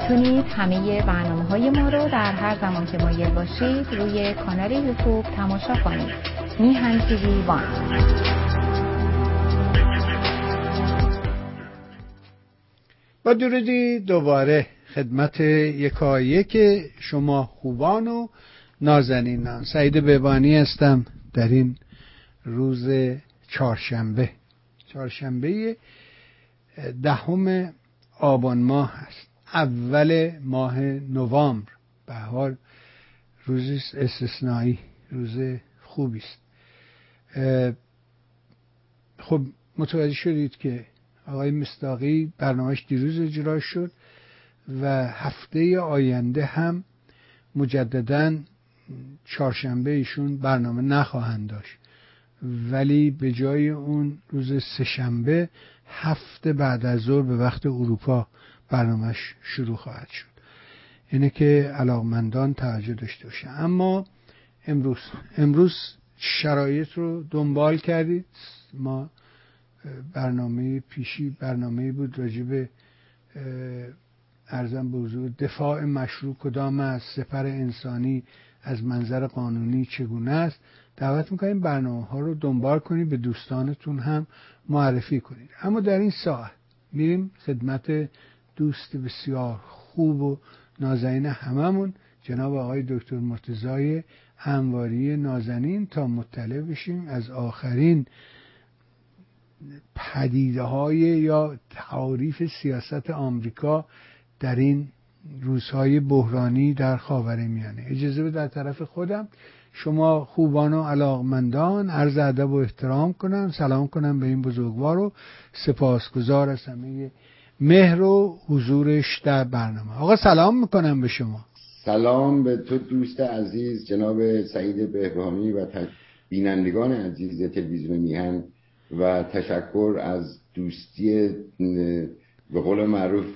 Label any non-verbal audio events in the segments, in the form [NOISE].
می‌تونید همه برنامه های ما رو در هر زمان که مایل باشید روی کانال یوتیوب تماشا کنید. میهن تیوی وان. با درودی دوباره خدمت یکایک شما خوبان و نازنینان. سعید ببانی هستم در این روز چهارشنبه. چهارشنبه دهم آبان ماه هست. اول ماه نوامبر. به حال روزی استثنایی روز خوبی است. خب متوجه شدید که آقای مستاقی برنامهش دیروز اجرا شد و هفته آینده هم مجددا چهارشنبه ایشون برنامه نخواهند داشت. ولی به جای اون روز سهشنبه هفته بعد از ظهر به وقت اروپا برنامهش شروع خواهد شد. اینه که علاقمندان توجه داشته باشه. اما امروز امروز شرایط رو دنبال کردید. ما برنامه پیشی برنامه بود راجب ارزم به حضور دفاع مشروع کدام از سپر انسانی از منظر قانونی چگونه است. دعوت می‌کنیم برنامه ها رو دنبال کنید به دوستانتون هم معرفی کنید. اما در این ساعت میریم خدمت دوست بسیار خوب و نازنین هممون جناب آقای دکتر مرتزای انواری نازنین. تا مطلع بشیم از آخرین پدیده های یا تعریف سیاست آمریکا در این روزهای بحرانی در خاور میانه. اجازه به در طرف خودم شما خوبان و علاقمندان عرض ادب و احترام کنم. سلام کنم به این بزرگوار و سپاسگزار از همه مهر و حضورش در برنامه. آقا سلام می‌کنم به شما. سلام به تو دوست عزیز جناب سعید بهرامی و بینندگان عزیز تلویزیون میهن و تشکر از دوستی به قول معروف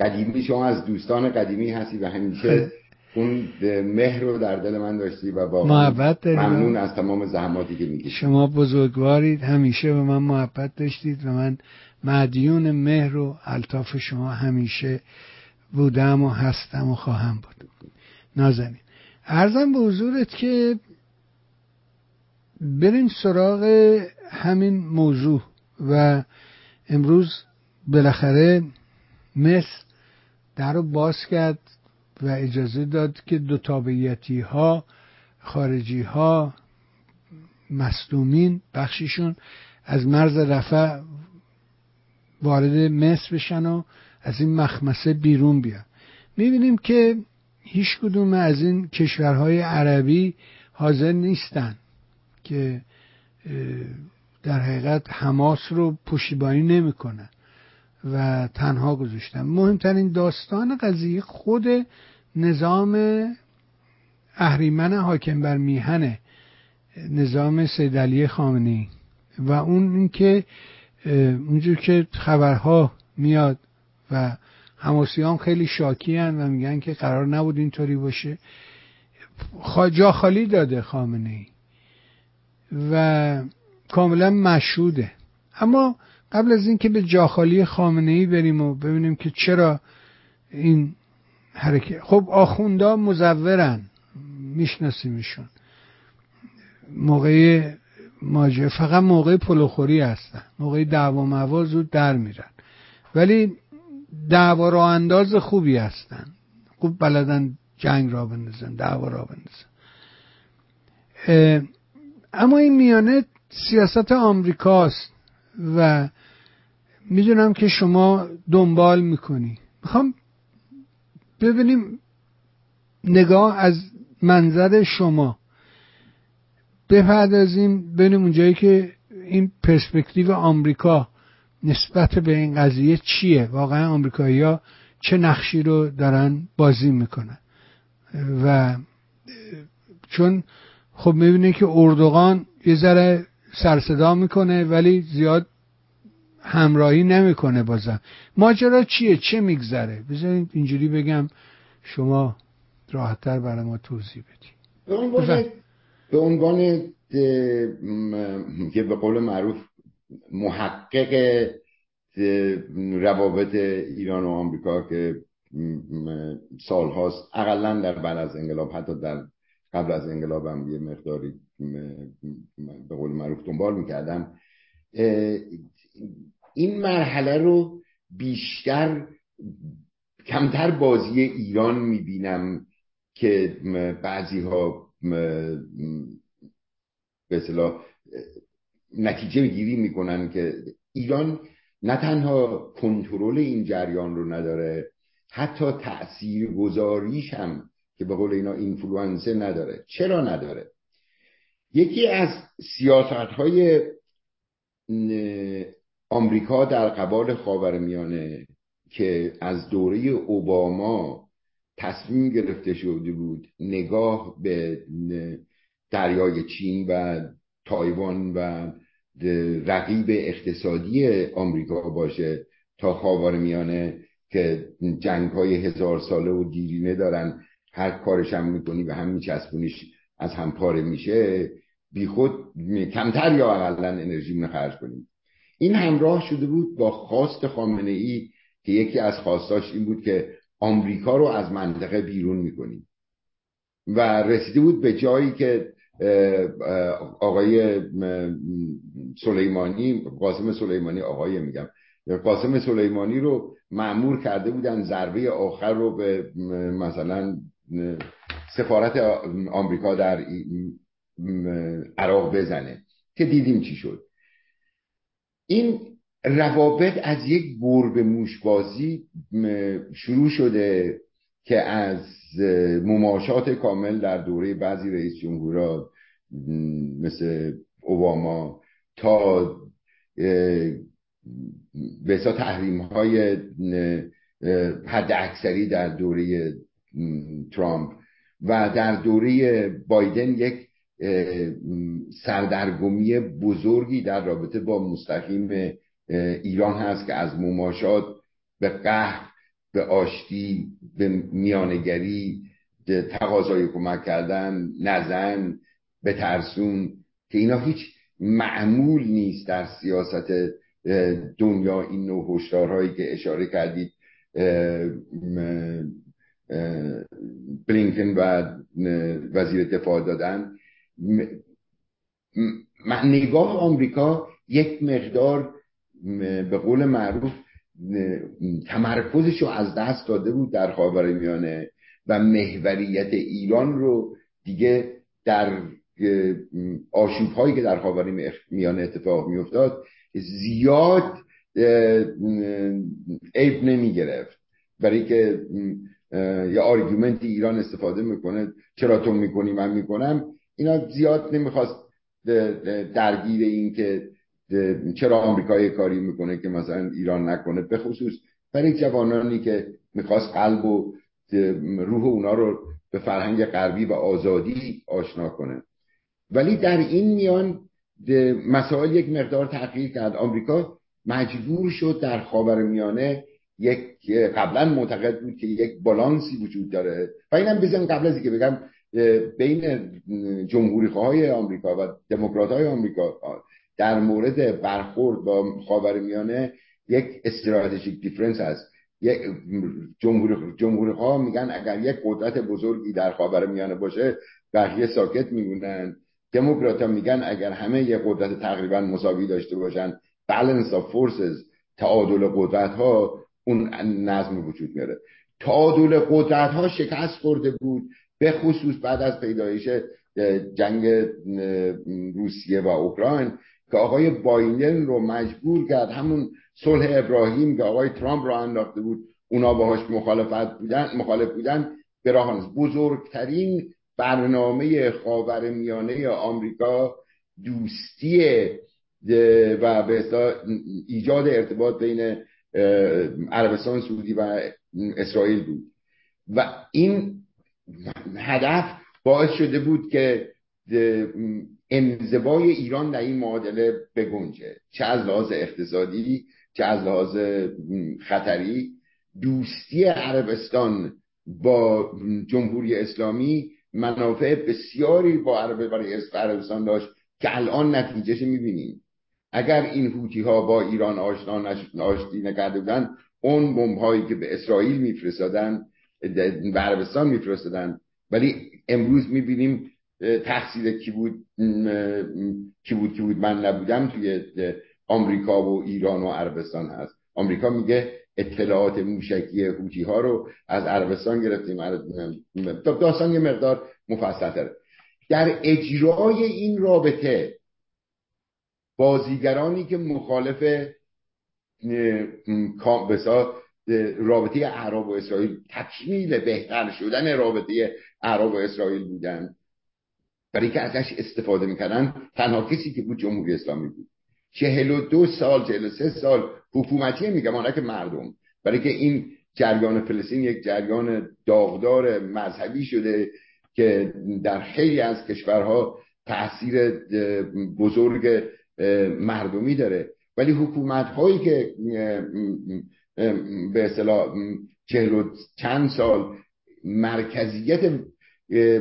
قدیمی. شما از دوستان قدیمی هستی و همیشه [LAUGHS] اون مهر رو در دل من داشتی و واقعا ممنون از تمام زحماتی که می‌کشید شما بزرگوارید. همیشه به من محبت داشتید و من مدیون مهر و الطاف شما همیشه بودم و هستم و خواهم بود. نازنین. ارزم به حضورت که بریم سراغ همین موضوع و امروز بالاخره مصر در رو باز کرد. و اجازه داد که دو تابعیتی ها خارجی ها مصدومین بخشیشون از مرز رفع وارد مصر بشن و از این مخمسه بیرون بیان. می‌بینیم که هیچ کدوم از این کشورهای عربی حاضر نیستن که در حقیقت حماس رو پشتیبانی نمی‌کنن. و تنها گذاشتن. مهمترین داستان قضیه خود نظام اهریمن حاکم بر میهنه نظام سید علی خامنه‌ای. و اون اینکه اونجور که خبرها میاد و هماسیان خیلی شاکی هن و میگن که قرار نبود اینطوری باشه جا خالی داده خامنه ای و کاملا مشهوده. اما قبل از اینکه به جاخالی خامنه ای بریم و ببینیم که چرا این حرکت خب آخوندا مزورن. میشناسیمشون موقع ماجه فقط موقع پلوخوری هستن. موقع دعوا موا زود در میرن. ولی دعوا را انداز خوبی هستن. خوب بلدن جنگ را بندازن دعوا را بندازن. اما این میانه سیاست آمریکاست و می‌دونم که شما دنبال می‌کنی. می‌خوام ببینیم نگاه از منظر شما. بپردازیم ببینیم اونجایی که این پرسپکتیو آمریکا نسبت به این قضیه چیه؟ واقعا آمریکایی ها چه نقشی رو دارن بازی می‌کنن؟ و چون خب می‌بینه که اردوغان یه ذره سرصدا می‌کنه ولی زیاد همراهی نمی‌کنه بازم. ماجرا چیه؟ چه میگذره؟ بذارید اینجوری بگم شما راحتتر برای ما توضیح بدید به عنوان که به قول معروف محقق روابط ایران و آمریکا که سال هاست اقلا در بعد از انقلاب حتی در قبل از انقلاب هم یه مقداری به قول معروف دنبال می‌کردم. این مرحله رو بیشتر کمتر بازی ایران می‌بینم که بعضی ها به اصطلاح نتیجه گیری می‌کنن که ایران نه تنها کنترل این جریان رو نداره حتی تأثیر گذاریش هم که به قول اینا اینفلوئنسه نداره. چرا نداره؟ یکی از سیاست های آمریکا در قبال خاورمیانه که از دوره اوباما تصمیم گرفته شده بود نگاه به دریای چین و تایوان و رقیب اقتصادی آمریکا باشه تا خاور میانه که جنگ های هزار ساله و دیرینه دارن هر کارش هم می‌کنی و هم میچسبونیش از هم پاره میشه بیخود کمتر یا اقلا انرژی خرج کنیم. این همراه شده بود با خواست خامنه ای که یکی از خواستاش این بود که آمریکا رو از منطقه بیرون می‌کنیم. و رسیده بود به جایی که آقای سلیمانی قاسم سلیمانی آقای میگم قاسم سلیمانی رو معمور کرده بودن ضربه آخر رو به مثلا سفارت آمریکا در عراق بزنه. که دیدیم چی شد. این روابط از یک گربه موشبازی شروع شده که از مماشات کامل در دوره بعضی رئیس جمهورا مثل اوباما تا به تحریم های حد اکثری در دوره ترامپ و در دوره بایدن یک سردرگمی بزرگی در رابطه با مستقیم ایران هست که از مماشات به قهر به آشتی به میانگری به تقاضای کمک کردن نزن به ترسون که اینا هیچ معمول نیست در سیاست دنیا این نوع هشدارهایی که اشاره کردید. بلینکن و وزیر دفاع دادن. نگاه آمریکا یک مقدار به قول معروف تمرکزش رو از دست داده بود در خاور میانه و محوریت ایران رو دیگه در آشوب هایی که در خاور میانه اتفاق میافتاد زیاد عیب نمی گرفت برای که یه آرگومنت ایران استفاده می‌کنه چرا تو می‌کنی من می‌کنم؟ اینا زیاد نمی‌خواست درگیر این که چرا آمریکا کاری می‌کنه که مثلا ایران نکنه به خصوص برای جوانانی که می‌خواست قلب و روح اونا رو به فرهنگ غربی و آزادی آشنا کنه. ولی در این میان مسائل یک مقدار تغییر کرد. آمریکا مجبور شد در خاور میانه یک قبلا معتقد بود که یک بالانسی وجود داره. و اینم بزن قبل از که بگم بین جمهوری های آمریکا و دموکرات های آمریکا در مورد برخورد با خاورمیانه یک استراتژیک دیفرنس هست. یک جمهوری ها میگن اگر یک قدرت بزرگی در خاورمیانه باشه بقیه ساکت میمونن. دموکرات ها میگن اگر همه یک قدرت تقریبا مساوی داشته باشن balance of forces تعادل قدرت ها اون نظم وجود میاره. تعادل قدرت ها شکست خورده بود. به خصوص بعد از پیدایش جنگ روسیه و اوکراین که آقای بایدن رو مجبور کرد همون صلح ابراهیم که آقای ترامپ رو انداخته بود اونا باهاش مخالفت بودن مخالف بودن به راه بزرگترین برنامه خاور میانه آمریکا دوستی و به ایجاد ارتباط بین عربستان سعودی و اسرائیل بود. و این هدف باعث شده بود که انزوای ایران در این معادله بگنجه. چه از لحاظ اقتصادی چه از لحاظ خطری. دوستی عربستان با جمهوری اسلامی منافع بسیاری با عرب برای عربستان داشت که الان نتیجهش می‌بینیم. اگر این هوتی ها با ایران آشنا آشتی نکرده بودن اون بمب هایی که به اسرائیل میفرستادن به عربستان میفرستادن. ولی امروز می‌بینیم تقصیر کی بود کی بود کی بود من نبودم توی آمریکا و ایران و عربستان هست. آمریکا میگه اطلاعات موشکی هوتی ها رو از عربستان گرفتیم. داستان یه مقدار مفصل در اجرای این رابطه بازیگرانی که مخالف رابطه عرب و اسرائیل تکمیل بهتر شدن رابطه عرب و اسرائیل بودن. برای که ازش استفاده می‌کردن تنها کسی که بود جمهوری اسلامی بود. چهل و دو سال چهل سه سال حکومتی میگم که مردم. برای که این جریان فلسطین یک جریان داغدار مذهبی شده که در خیلی از کشورها تاثیر بزرگ مردمی داره. ولی حکومت هایی که به اصطلاح چهل و چند سال مرکزیت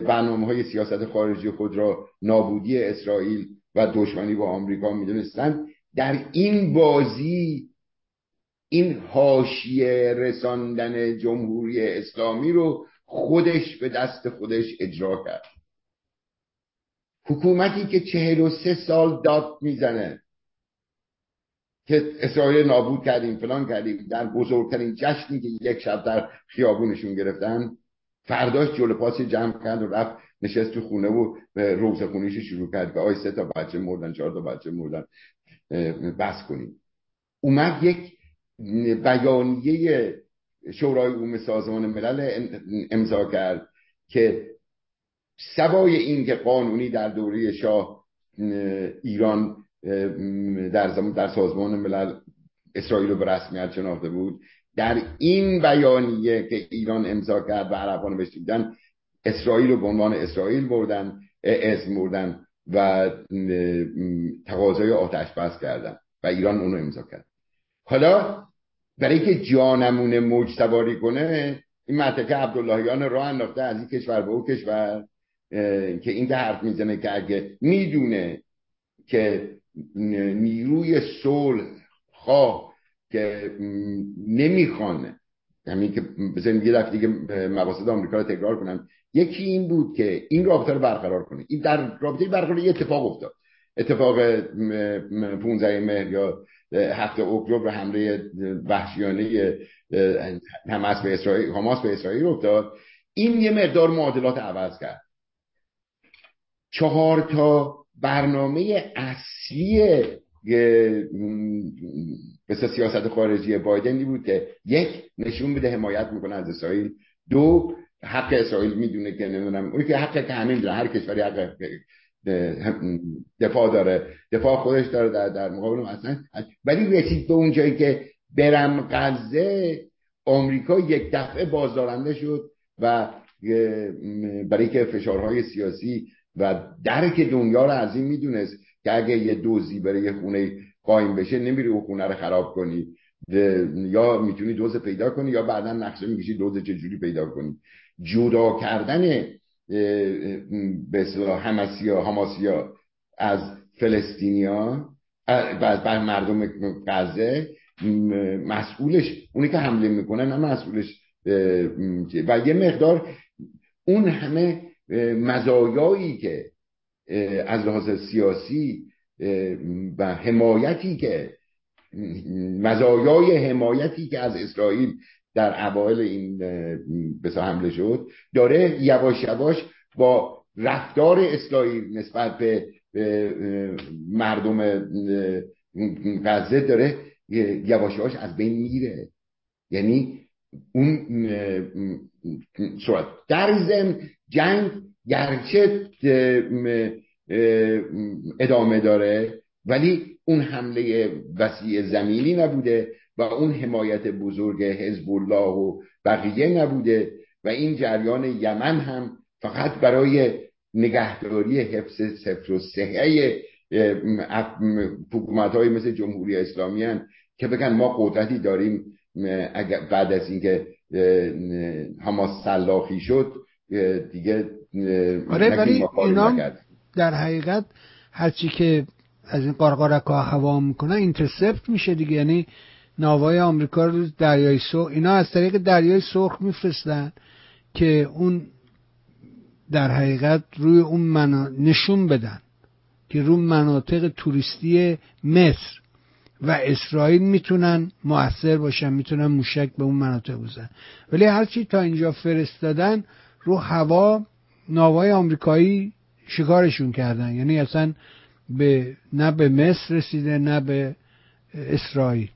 برنامه های سیاست خارجی خود را نابودی اسرائیل و دشمنی با آمریکا می‌دونستن در این بازی این حاشیه رساندن جمهوری اسلامی رو خودش به دست خودش اجرا کرد. حکومتی که چهل و سه سال داد می‌زنه. که اسرائیل نابود کردیم فلان کردیم در بزرگترین جشنی که یک شب در خیابونشون گرفتن فرداش جلو جمع کرد و رفت نشست تو خونه و روز خونیش شروع کرد که آی سه تا بچه مردن چهار تا بچه مردن بس کنیم. اومد یک بیانیه شورای عمومی سازمان ملل امضا کرد که سوای این که قانونی در دوره شاه ایران در زمان در سازمان ملل اسرائیل رو به رسمیت شناخته بود. در این بیانیه که ایران امضا کرد و عربان بشیدن اسرائیل رو به عنوان اسرائیل بردن اسم بردن و تقاضای آتش بس کردن و ایران اونو امضا کرد. حالا برای که جانمون موج سواری کنه این که عبداللهیان راه انداخته از این کشور به او کشور که این که حرف می‌زنه که اگه می‌دونه که نیروی صلح خواه که نمی‌خوان همین که بزنیم یه دفعه دیگه مقاصد آمریکا رو تکرار کنم یکی این بود که این رابطه رو برقرار کنه. این در رابطه برقرار یه اتفاق افتاد. اتفاق 15 مهر یا هفته اکتبر حمله وحشیانه حماس به اسرائیل حماس به اسرائیل افتاد. این یه مقدار معادلات عوض کرد. چهار تا برنامه اصلی مثل سیاست خارجی بایدنی بود که یک نشون بده حمایت می‌کنه از اسرائیل. دو حق اسرائیل می‌دونه که نمی‌دونم اون که حق که همین داره هر کشوری حق دفاع داره دفاع خودش داره در, در مقابل اصلا. ولی رسید به اون جایی که برم غزه آمریکا یک دفعه بازدارنده شد و برای که فشارهای سیاسی و درک دنیا رو از این می‌دونست که اگه یه دوزی برای یه خونه قایم بشه نمیری او خونه رو خراب کنی. یا می‌تونی دوز پیدا کنی یا بعدا نقشه می‌کشی دوز چجوری پیدا کنی. جدا کردن به اصطلاح همسیا هماسیا از فلسطینیا و از مردم غزه مسئولش اونی که حمله می‌کنه نه مسئولش و یه مقدار اون همه مزایایی که از لحاظ سیاسی و حمایتی که مزایای حمایتی که از اسرائیل در اوایل این بسا حمله شد داره یواش یواش با رفتار اسرائیل نسبت به مردم غزه داره یواش یواش از بین میره یعنی اون در ضمن جنگ گرچه ادامه داره ولی اون حمله وسیع زمینی نبوده و اون حمایت بزرگ حزب الله و بقیه نبوده و این جریان یمن هم فقط برای نگهداری حفظ سفر و صحه حکومت های مثل جمهوری اسلامی هم که بگن ما قدرتی داریم بعد از اینکه حماس سلاخی شد دیگه آره ولی اینا در حقیقت هرچی که از این قارقارک ها هوا می‌کنن اینترسپت میشه دیگه. یعنی ناوای آمریکا رو دریای سرخ اینا از طریق دریای سرخ میفرستن که اون در حقیقت روی اون منا... نشون بدن که روی مناطق توریستی مصر و اسرائیل می‌تونن موثر باشن می‌تونن موشک به اون مناطق بزنن. ولی هرچی تا اینجا فرستادن رو هوا ناوای آمریکایی شکارشون کردن. یعنی اصلا به نه به مصر رسیده نه به اسرائیل.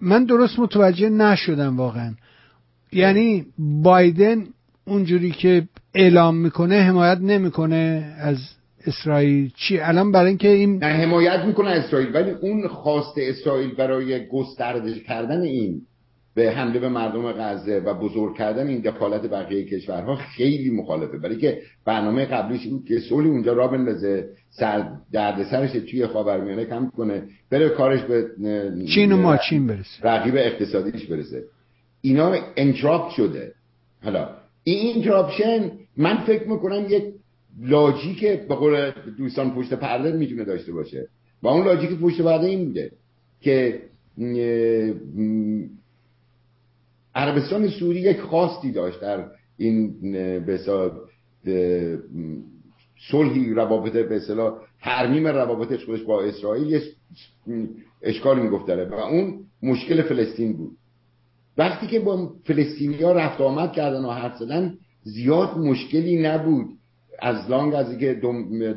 من درست متوجه نشدم واقعا. یعنی بایدن اونجوری که اعلام می‌کنه حمایت نمی‌کنه از اسرائیل. چی؟ الان برای اینکه این نه حمایت می‌کنه اسرائیل. ولی اون خواست اسرائیل برای گسترده کردن این به حمله به مردم غزه و بزرگ کردن این دخالت بقیه کشورها خیلی مخالفه. برای که برنامه قبلیش بود که صلح اونجا را بندازه سر درد سرش توی خاورمیانه کم کنه بره کارش به چین و ماچین برسه. رقیب اقتصادیش برسه. اینا interrupt شده. حالا این interruption من فکر می‌کنم یک logic به قول دوستان پشت پرده می‌تونه داشته باشه. و اون logic پشت پرده این بوده که عربستان سعودی یک خواستی داشت در این به صلحی روابط به اصطلاح ترمیم روابطش خودش با اسرائیل اشکالی می‌گفت داره. و اون مشکل فلسطین بود. وقتی که با فلسطینی ها رفت آمد کردن و حرف زدن زیاد مشکلی نبود. از لانگ از اینکه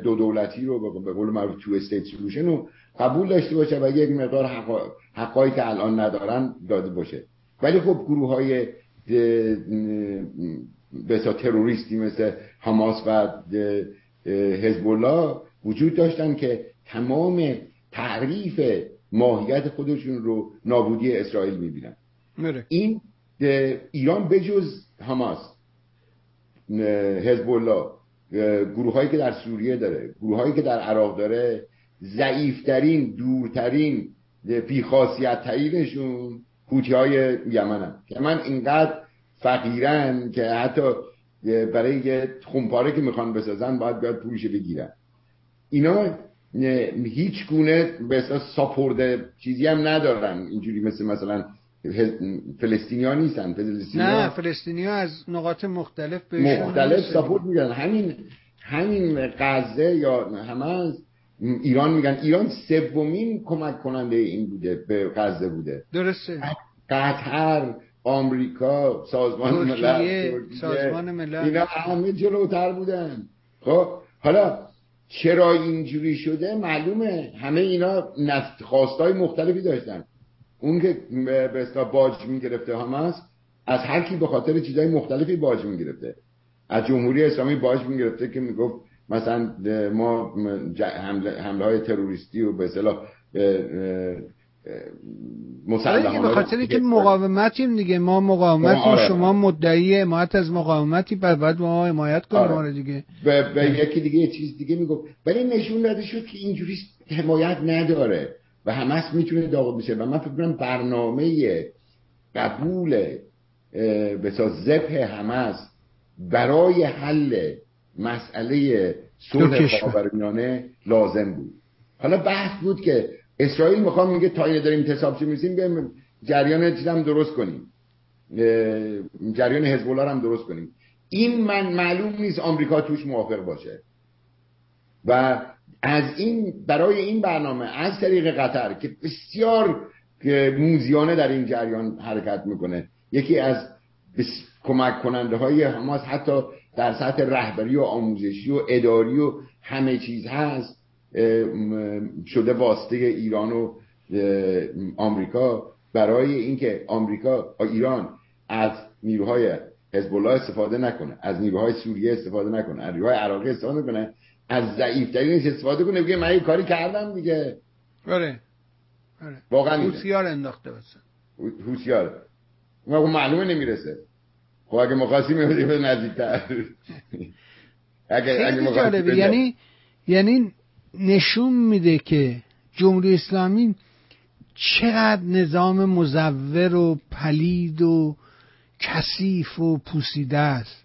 دو دولتی رو به قول معروف تو استیت سولوشن رو قبول داشته باشه و یک مقدار حقایی که الان ندارن داده باشه. ولی خب گروه های بسا تروریستی مثل حماس و حزب الله وجود داشتن که تمام تعریف ماهیت خودشون رو نابودی اسرائیل می‌بینن. این ایران بجز حماس حزب الله گروه هایی که در سوریه داره گروه هایی که در عراق داره ضعیفترین دورترین بیخاصیت ترینشون کوتی های یمن هم من اینقدر فقیرن که حتی برای یه خونپاره که می‌خوان بسازن باید بیاد پولش بگیرن. اینا هیچ گونه به ساپورده چیزی هم ندارن. اینجوری مثل مثلا فلسطینی ها نیستن. فلسطینی نه فلسطینی ها از نقاط مختلف مختلف ساپورت میگن همین همین غزه یا همه از ایران میگن ایران سومین کمک کننده این بوده به غزه بوده. درسته. قطر آمریکا سازمان ملل سازمان ملل. اینا همه جلوتر بودن. خب حالا چرا اینجوری شده؟ معلومه. همه اینا خواستای مختلفی داشتن. اون که به باج می‌گرفته همه از هر کی به خاطر چیزای مختلفی باج می‌گرفته. از جمهوری اسلامی باج می‌گرفته که می‌گفت مثلا ما حمله, های تروریستی و به اصطلاح مسلحانه به خاطر که مقاومتیم دیگه. ما مقاومت آره. شما مدعی حمایت از مقاومتی بعد ما حمایت کنیم. آره. دیگه. به, به یکی دیگه چیز دیگه می‌گفت. ولی نشون داده شد که اینجوری حمایت نداره و همش می‌تونه داغ بشه. و من فکر کنم برنامه قبول به زبه همس برای حل مسئله صلح خاورمیانه لازم بود. حالا بحث بود که اسرائیل می‌خوام میگه تا اینه داریم تصاب میسیم بیایم جریان هم درست کنیم. جریان حزب الله هم درست کنیم. این من معلوم نیست آمریکا توش موافق باشه. و از این برای این برنامه از طریق قطر که بسیار موزیانه در این جریان حرکت می‌کنه یکی از کمک کننده های حماس حتی در سطح رهبری و آموزشی و اداری و همه چیز هست شده واسطه ایران و آمریکا. برای اینکه آمریکا ایران از نیروهای حزب الله استفاده نکنه از نیروهای سوریه استفاده نکنه از نیروهای عراقی استفاده کنه از ضعیفترینش استفاده کنه. بگه من کاری کردم دیگه. آره. آره. واقعا هوشیار انداخته بسن هوشیار. معلومه نمی‌رسه. خب اگه مخواستی میبودی به نزدیکتر. اگه اگه جالبه. یعنی یعنی نشون میده که جمهوری اسلامی چقدر نظام مزور و پلید و کثیف و پوسیده است.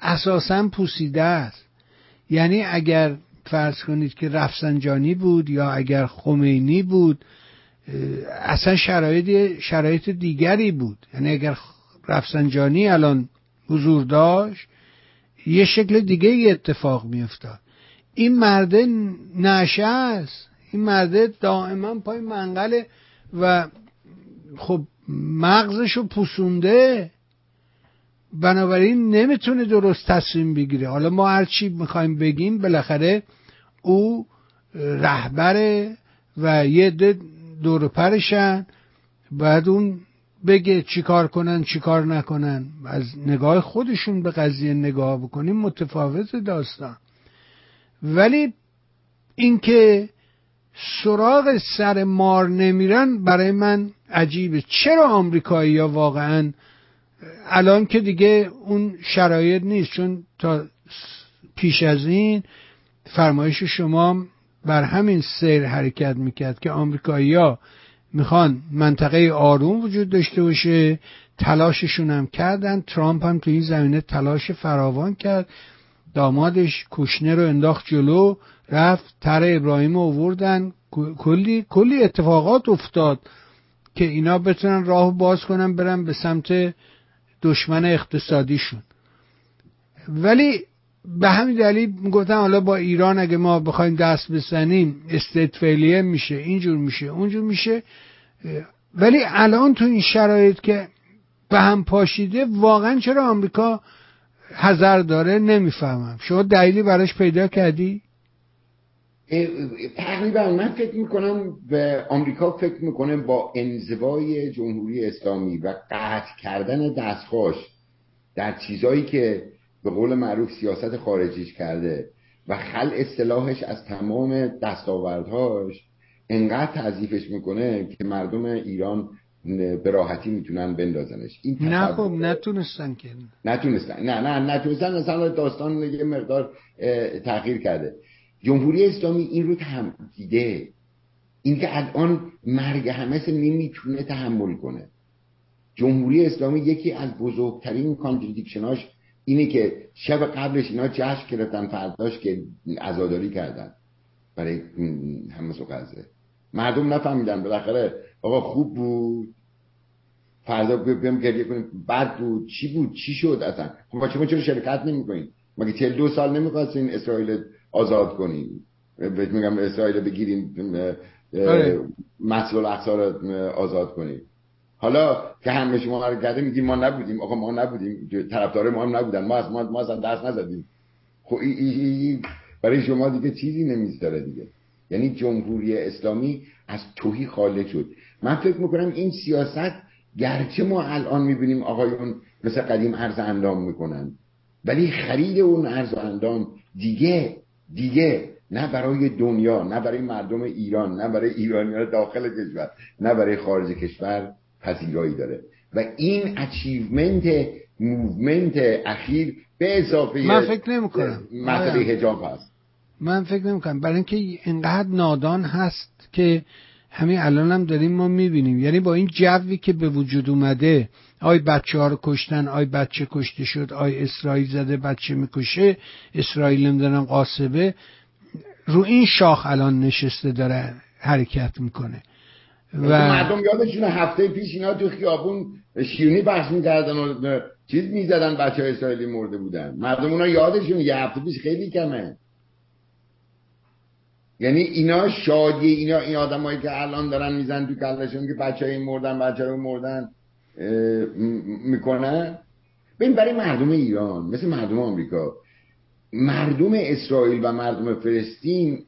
اساسا پوسیده است. یعنی اگر فرض کنید که رفسنجانی بود یا اگر خمینی بود اصلا شرایط شرایط دیگری بود. یعنی اگر رفسنجانی الان حضور داشت یه شکل دیگه ای اتفاق میافتاد. این مرده نشه است این مرده دائما پای منقله و خب مغزشو پوسونده بنابراین نمی‌تونه درست تصمیم بگیره. حالا ما هر چی می‌خوایم بگیم بالاخره او رهبره و یه دور پرشن. بعد اون بگه چیکار کنن چیکار نکنن. از نگاه خودشون به قضیه نگاه بکنیم متفاوت داستان. ولی اینکه سراغ سر مار نمیرن برای من عجیبه. چرا آمریکایی ها واقعا الان که دیگه اون شرایط نیست چون تا پیش از این فرمایش شما بر همین سیر حرکت می‌کرد که آمریکایی ها می‌خوان منطقه آروم وجود داشته باشه تلاششون هم کردن ترامپ هم تو این زمینه تلاش فراوان کرد دامادش کشنه رو انداخت جلو رفت تر ابراهیم رو اووردن کلی کلی اتفاقات افتاد که اینا بتونن راه باز کنن برن به سمت دشمن اقتصادیشون. ولی به همین دلیل گفتم حالا با ایران اگه ما بخوایم دست بزنیم استیت فیلیه میشه اینجور میشه اونجور میشه ولی الان تو این شرایط که به هم پاشیده واقعا چرا آمریکا هزار داره نمی‌فهمم شما دلیلی براش پیدا کردی؟ تقریبا من فکر می‌کنم به آمریکا فکر می‌کنه با انزوای جمهوری اسلامی و قطع کردن دستخوش در چیزایی که به قول معروف سیاست خارجیش کرده و خل اصطلاحش از تمام دستاوردهاش انقدر تعذیفش می‌کنه که مردم ایران به راحتی می‌تونن بندازنش. این نه خب نتونستن که. نتونستن. نه نه نتونستن مثلا داستان یه مقدار تغییر کرده. جمهوری اسلامی این رو تهم دیده اینکه الان مرگ همه نمی‌تونه تحمل کنه. جمهوری اسلامی یکی از بزرگترین کانتردیکشناش اینه که شب قبلش اینا جشن گرفتن فرداش که عزاداری کردن. برای همه سو قضه مردم نفهمیدن. بالاخره آقا خوب بود. فردا بیم گریه کنیم. بد بود. چی بود؟ چی شد اصلا؟ خب شما چرا شرکت نمی‌کنین مگه چهل دو سال نمی‌خواستین اسرائیل آزاد کنین؟ بهت میگم اسرائیل بگیریم آره. مسئول الاقصا رو آزاد کنیم حالا که همه شما رو کرده میگیم ما نبودیم. آقا ما نبودیم. طرفدار ما هم نبودن. ما از ما, ما اصلا دست نزدیم. خب ای ای ای برای شما دیگه چیزی نمی‌ذاره دیگه. یعنی جمهوری اسلامی از توهی خاله شد. من فکر می‌کنم این سیاست گرچه ما الان می‌بینیم آقایون مثل قدیم ارز اندام می‌کنن ولی خرید اون ارز اندام دیگه دیگه نه برای دنیا نه برای مردم ایران نه برای ایرانیان داخل کشور نه برای خارج کشور پذیرایی داره. و این achievement movement اخیر به اضافه من فکر نمی کنم مسئله حجاب هست. من فکر نمی کنم برای اینکه اینقدر نادان هست که همین الان هم داریم ما می‌بینیم. یعنی با این جوی که به وجود اومده آی بچه ها رو کشتن آی بچه کشته شد آی اسرائیل زده بچه می‌کشه اسرائیل نمی‌دونم قاسبه رو این شاخ الان نشسته داره حرکت می‌کنه. و مردم یادشون هفته پیش اینا تو خیابون شیرینی بخش می‌کردن و چیز می‌زدن بچه های اسرائیلی مرده بودن. مردم اونا یادشون یه هفته پیش خیلی کمه. یعنی اینا شادی اینا این آدمایی که الان دارن میزن تو کلشون که بچه های مردن بچه های مردن می‌کنن. ببین برای مردم ایران مثل مردم آمریکا مردم اسرائیل و مردم فلسطین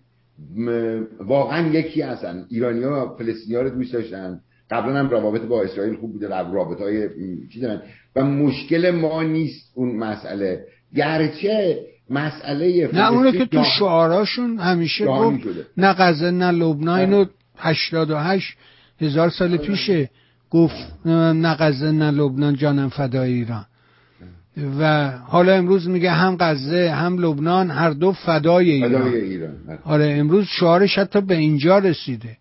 واقعا یکی هستن. ایرانی ها فلسطینی ها رو دوست داشتن. قبلا هم روابط با اسرائیل خوب بوده رابط های چی دارن؟ و مشکل ما نیست اون مسئله. گرچه مسئله نه اونو که تو شعاراشون همیشه گفت. نه غزه نه لبنان. اینو 88 هزار سال آره. پیشه گفت نه غزه نه لبنان جانم فدای ایران. و حالا امروز میگه هم غزه هم لبنان هر دو فدای ایران, ایران. آره امروز شعارش حتی به اینجا رسیده.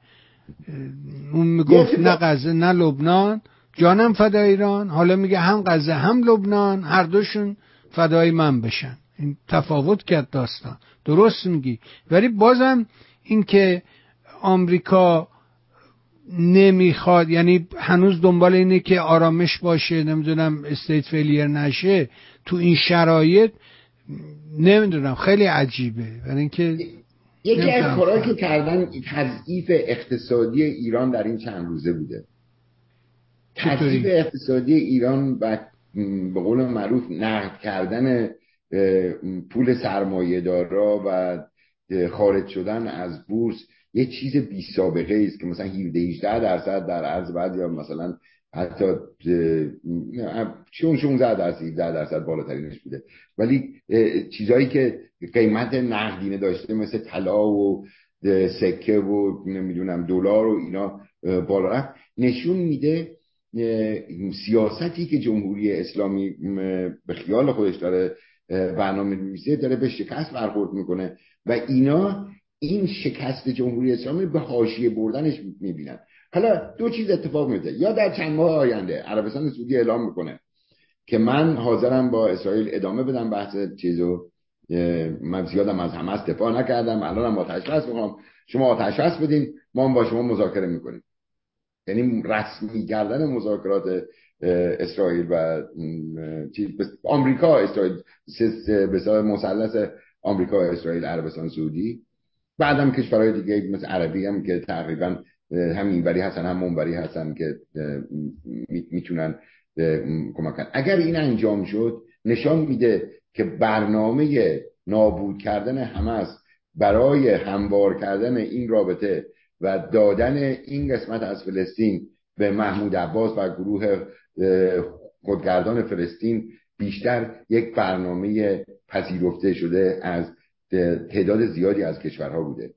اون می‌گفت نه غزه نه لبنان. جانم فدای ایران. حالا میگه هم غزه هم لبنان. هر دوشون فدای من بشن. این تفاوت کرد داستان. درست میگی. ولی بازم اینکه آمریکا نمی‌خواد. یعنی هنوز دنبال اینه که آرامش باشه نمی‌دونم استیت فیلیر نشه. تو این شرایط نمی‌دونم خیلی عجیبه. برای اینکه یکی از کارهایی که کردن تضعیف اقتصادی ایران در این چند روزه بوده. تضعیف اقتصادی ایران و به قول معروف نقد کردن پول سرمایه دارا و خارج شدن از بورس یه چیز بی سابقه است که مثلا 17 18 درصد در عرض بعد یا مثلا حتی چون 16 درصد 17 درصد بالاترینش بوده. ولی چیزهایی که قیمت نقدینه داشته مثل طلا و سکه و نمی‌دونم دلار و اینا بالا رفت. نشون میده سیاستی که جمهوری اسلامی به خیال خودش داره برنامه نویسه داره به شکست برخورد می‌کنه. و اینا این شکست جمهوری اسلامی به حاشیه بردنش می‌بینن. حالا دو چیز اتفاق میفته یا در چند ماه آینده عربستان سعودی اعلام می‌کنه که من حاضرم با اسرائیل ادامه بدم بحث چیزو. من زیادم از حماس دفاع نکردم. الانم آتش بس می‌خوام. شما آتش بس بدین. ما با شما مذاکره می‌کنیم. یعنی رسمی کردن مذاکرات اسرائیل و آمریکا اسرائیل به مثلث آمریکا اسرائیل عربستان سعودی. بعدم کشورهای دیگه مثل عربی هم که تقریبا هم اینوری هستن هم منوری هستن که می‌تونن کمک کنن اگر این انجام شد نشان میده که برنامه نابود کردن حماس برای هموار کردن این رابطه و دادن این قسمت از فلسطین به محمود عباس و گروه خودگردان فلسطین بیشتر یک برنامه پذیرفته شده از تعداد زیادی از کشورها بوده.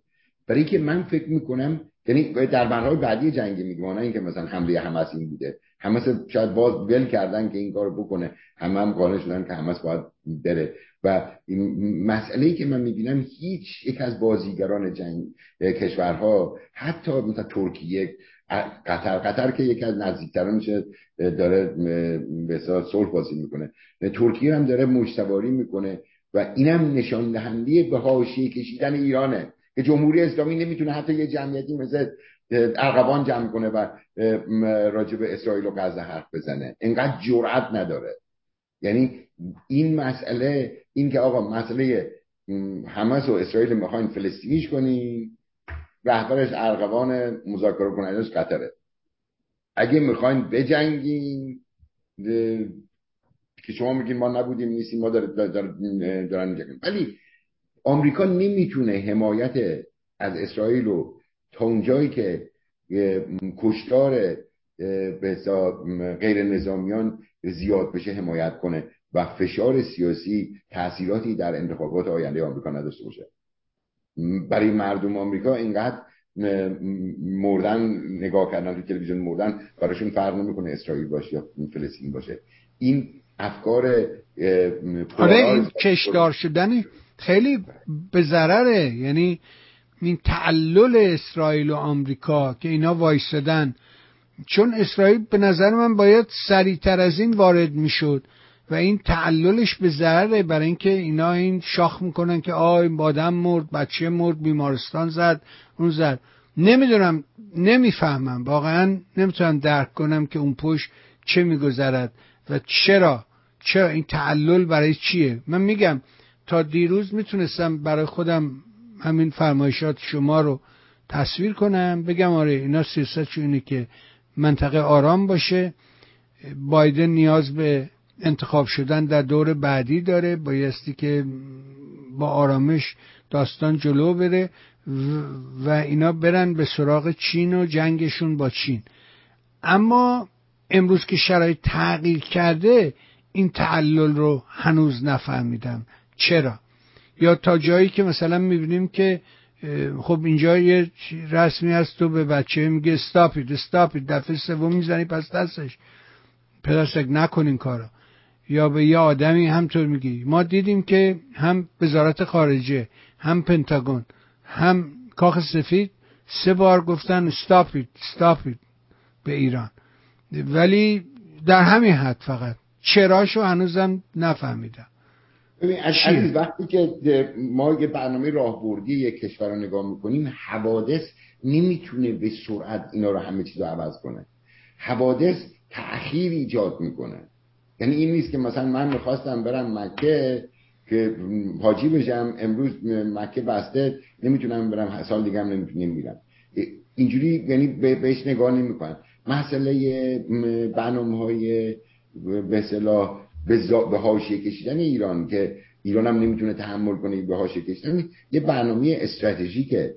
برای اینکه من فکر می‌کنم یعنی در برنامه بعدی جنگ میگم اینکه مثلا حمله حماس این بوده. حماس شاید باز ول کردن که این کار بکنه. همه هم قانع شدن که حماس باید بره. و مسئله ای که من می‌بینم هیچ یک از بازیگران جنگ کشورها حتی مثلا ترکیه قطر. قطر که یکی از نزدیکتران میشه داره به صلح بازی می‌کنه. ترکیه هم داره مشتواری می‌کنه. و اینم نشان دهنده به حاشیه کشیدن ایرانه. که جمهوری اسلامی نمی‌تونه حتی یه جمعیتی مثل ارغوان جمع کنه و راجع به اسرائیل و غزه حرف بزنه. انقدر جرأت نداره. یعنی این مسئله این که آقا مسئله حماس و اسرائیل می‌خواین فلسطینیش کنی رهبرش ارغوان مذاکره کنندش قطره اگه می‌خواین بجنگین که شما میگین ما نبودیم نیستیم ما دارن ولی آمریکا نمی‌تونه حمایت از اسرائیل رو تا اونجایی که کشتار به غیر نظامیان زیاد بشه حمایت کنه و فشار سیاسی تاثیراتی در انتخابات آینده آمریکا نداشته باشه. برای مردم آمریکا اینقدر مردن نگاه کردن تو تلویزیون مردن براشون فرق نمی‌کنه اسرائیل باشه یا فلسطین باشه. این افکار آره این کشدار شدن خیلی به ضرره. یعنی این تعلل اسرائیل و آمریکا که اینا وایستدن چون اسرائیل به نظر من باید سریعتر از این وارد می‌شد و این تعللش به ضرره. برای اینکه اینا این شاخ می‌کنن که آی بادم مرد بچه مرد بیمارستان زد اون زد. نمی‌دونم نمی‌فهمم. واقعا نمی‌تونم درک کنم که اون پشت چه میگذرد و چرا. چرا این تعلل برای چیه؟ من میگم تا دیروز می‌تونستم برای خودم همین فرمایشات شما رو تصویر کنم بگم آره اینا سیاست اینه که منطقه آرام باشه. بایدن نیاز به انتخاب شدن در دور بعدی داره بایستی که با آرامش داستان جلو بره و اینا برن به سراغ چین و جنگشون با چین. اما امروز که شرایط تغییر کرده این تعلل رو هنوز نفهمیدم. چرا؟ یا تا جایی که مثلا می‌بینیم که خب اینجا یه رسمی هست تو به بچه میگه استاپید استاپید دفعه سوم می‌زنی پس دستش. پدرسک نکنین کارو. یا به یه آدمی همطور میگی. ما دیدیم که هم وزارت خارجه هم پنتاگون هم کاخ سفید سه بار گفتن استاپید استاپید به ایران. ولی در همین حد فقط. چراشو هنوزم نفهمیدم. از وقتی که ما یه برنامه راهبردی یک کشور رو نگاه می‌کنیم حوادث نمی‌تونه به سرعت اینا رو همه چیز رو عوض کنه. حوادث تأخیر ایجاد می‌کنه. یعنی این نیست که مثلا من می‌خواستم برم مکه که حاجی بشم امروز مکه بسته نمی‌تونم برم سال دیگه هم نمیرم. اینجوری یعنی بهش نگاه نمی‌کنن. مسئله برنامه های به اصطلاح به حاشیه کشیدن ایران که ایران هم نمی‌تونه تحمل کنه به حاشیه کشیدن. یه برنامه استراتژیکه.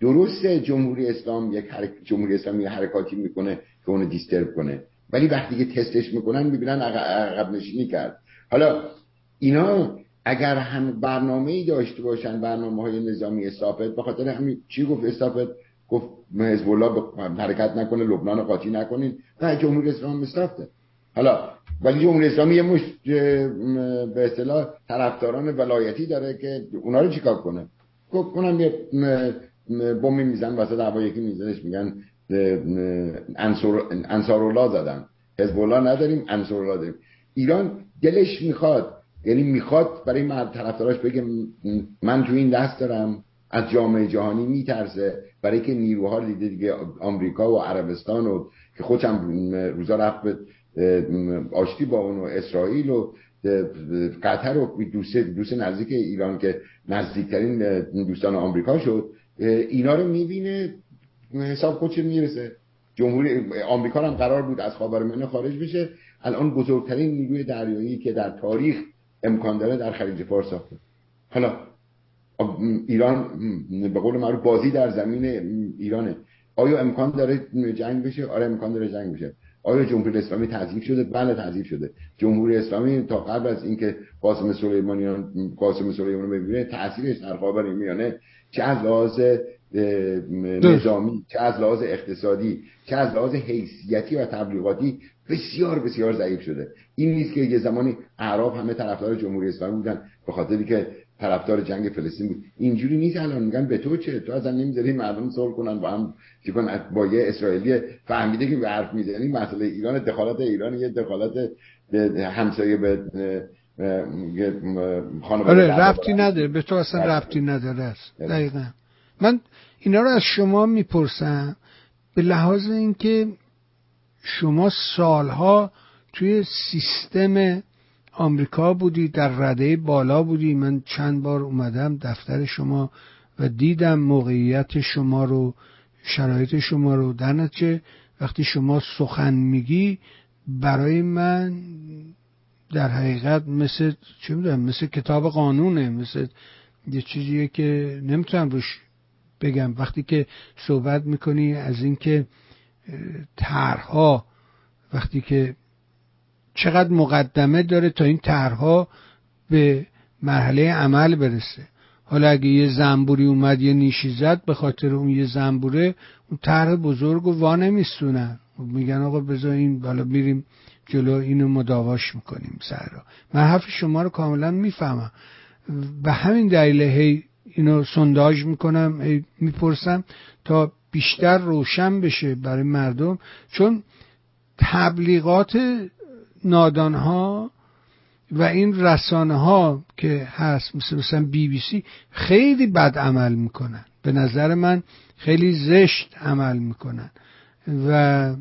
درسته جمهوری اسلام یک حرک... جمهوری اسلامی حرکاتی می‌کنه که اونو دیسترب کنه. ولی وقتی که تستش می‌کنن می‌بینن عقب نشینی کرد. حالا اینا اگر هم برنامه ای داشته باشن برنامه های نظامی استافت به خاطر همین چی گفت استافت؟ گفت حزب الله حرکت نکنه لبنان قاطی نکنین. نه جمهوری اسلامی استافته. حالا ولی جمهوری اسلامی مش به اصطلاح طرفداران ولایتی داره که اونا رو چیکار کنه؟ گفت اونم یه بم میزن وسط هوا یکی میزنش میگن انصار الله زدن. حزب الله نداریم انصار الله داریم. ایران دلش می‌خواد یعنی می‌خواد برای مرد طرفداراش بگه من تو این دست دارم از جامعه جهانی میترسه. برای که نیروها دیده دیگه آمریکا و عربستان و که خودم روزا رفت آشتی با اون و اسرائیل و قطر و دوست دوست نزدیک ایران که نزدیکترین دوستان آمریکا شد اینا رو می‌بینه حساب خودش می‌رسه. جمهوری آمریکا هم قرار بود از خاورمیانه خارج بشه. الان بزرگترین نیروی دریایی که در تاریخ امکان داره در خلیج فارس ساخته. حالا ایران به قول معروف بازی در زمین ایرانه. آیا امکان داره جنگ بشه؟ آره امکان داره جنگ بشه. آیا جمهوری اسلامی تضعیف شده؟ بله تضعیف شده. جمهوری اسلامی تا قبل از اینکه قاسم سلیمانیان قاسم سلیمانی ببینه تاثیرش در خاورمیانه چه از لحاظ نظامی چه از لحاظ اقتصادی چه از لحاظ حیثیتی و تبلیغاتی بسیار بسیار ضعیف شده. این نیست که یه زمانی اعراب همه طرفدار جمهوری اسلامی بودن به خاطری که طرفدار جنگ فلسطین بود. اینجوری نیست الان میگن به تو چه؟ تو اصلا نمی‌ذاری مردم صلح کنن با هم چیکن با یه اسرائیلی فهمیده که به حرف می‌زنی مسئله ایران دخالت ایران یه دخالت همسایه به خانواده آره ربطی نداره. به تو اصلا ربطی نداره. است دقیقا. من اینا رو از شما می‌پرسم به لحاظ اینکه شما سالها توی سیستم آمریکا بودی در رده بالا بودی. من چند بار اومدم دفتر شما و دیدم موقعیت شما رو شرایط شما رو. در وقتی شما سخن میگی برای من در حقیقت مثل چه می‌دونم مثل کتاب قانونه مثل یه چیزیه که نمی‌تونم روش بگم. وقتی که صحبت می‌کنی از اینکه طرحها وقتی که چقدر مقدمه داره تا این طرحها به مرحله عمل برسه. حالا اگه یه زنبوری اومد یه نیشی زد به خاطر اون یه زنبوره اون طرح بزرگ و وا نمیستونن میگن آقا بذار این بالا میریم جلو اینو مداواش می‌کنیم سر رو من حرف شما رو کاملا می‌فهمم. به همین دلیل هی اینو سنداج می‌کنم هی می‌پرسم تا بیشتر روشن بشه برای مردم. چون تبلیغات نادان ها و این رسانه ها که هست مثل مثلا بی بی سی خیلی بد عمل می‌کنن. به نظر من خیلی زشت عمل می‌کنن. و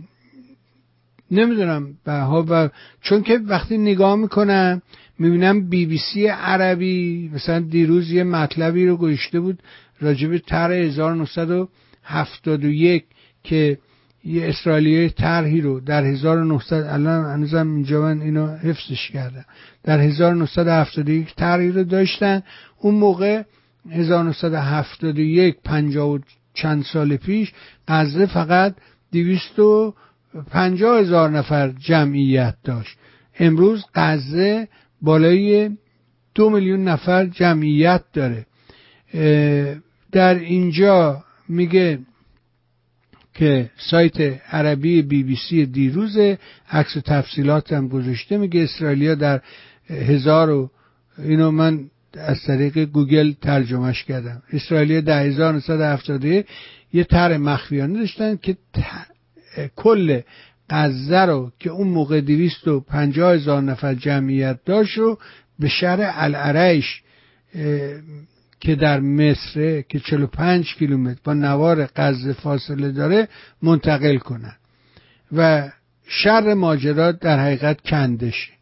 نمی‌دونم ها و چون که وقتی نگاه می‌کنم می‌بینم بی بی سی عربی مثلا دیروز یه مطلبی رو گوشته بود راجب تر 1971 که یه اسرائیلی طرحی رو در 1900 الان هنوزم اینجا من اینو حفظش کردم. در 1971 طرحی رو داشتن. اون موقع 1971 50 و چند سال پیش غزه فقط 250 هزار نفر جمعیت داشت. امروز غزه بالای دو میلیون نفر جمعیت داره. در اینجا میگه که سایت عربی بی بی سی دیروز عکس تفصیلات هم گذاشته میگه اسرائیلیا در هزار و اینو من از طریق گوگل ترجمهش کردم. اسرائیلیا در 1971 یه تر مخفیانه داشتن که کل غزه رو که اون موقع دویست و پنجاه هزار نفر جمعیت داشت رو به شهر العرش که در مصر که 45 کیلومتر با نوار غزه فاصله داره منتقل کنن. و شر ماجرا در حقیقت کندشه.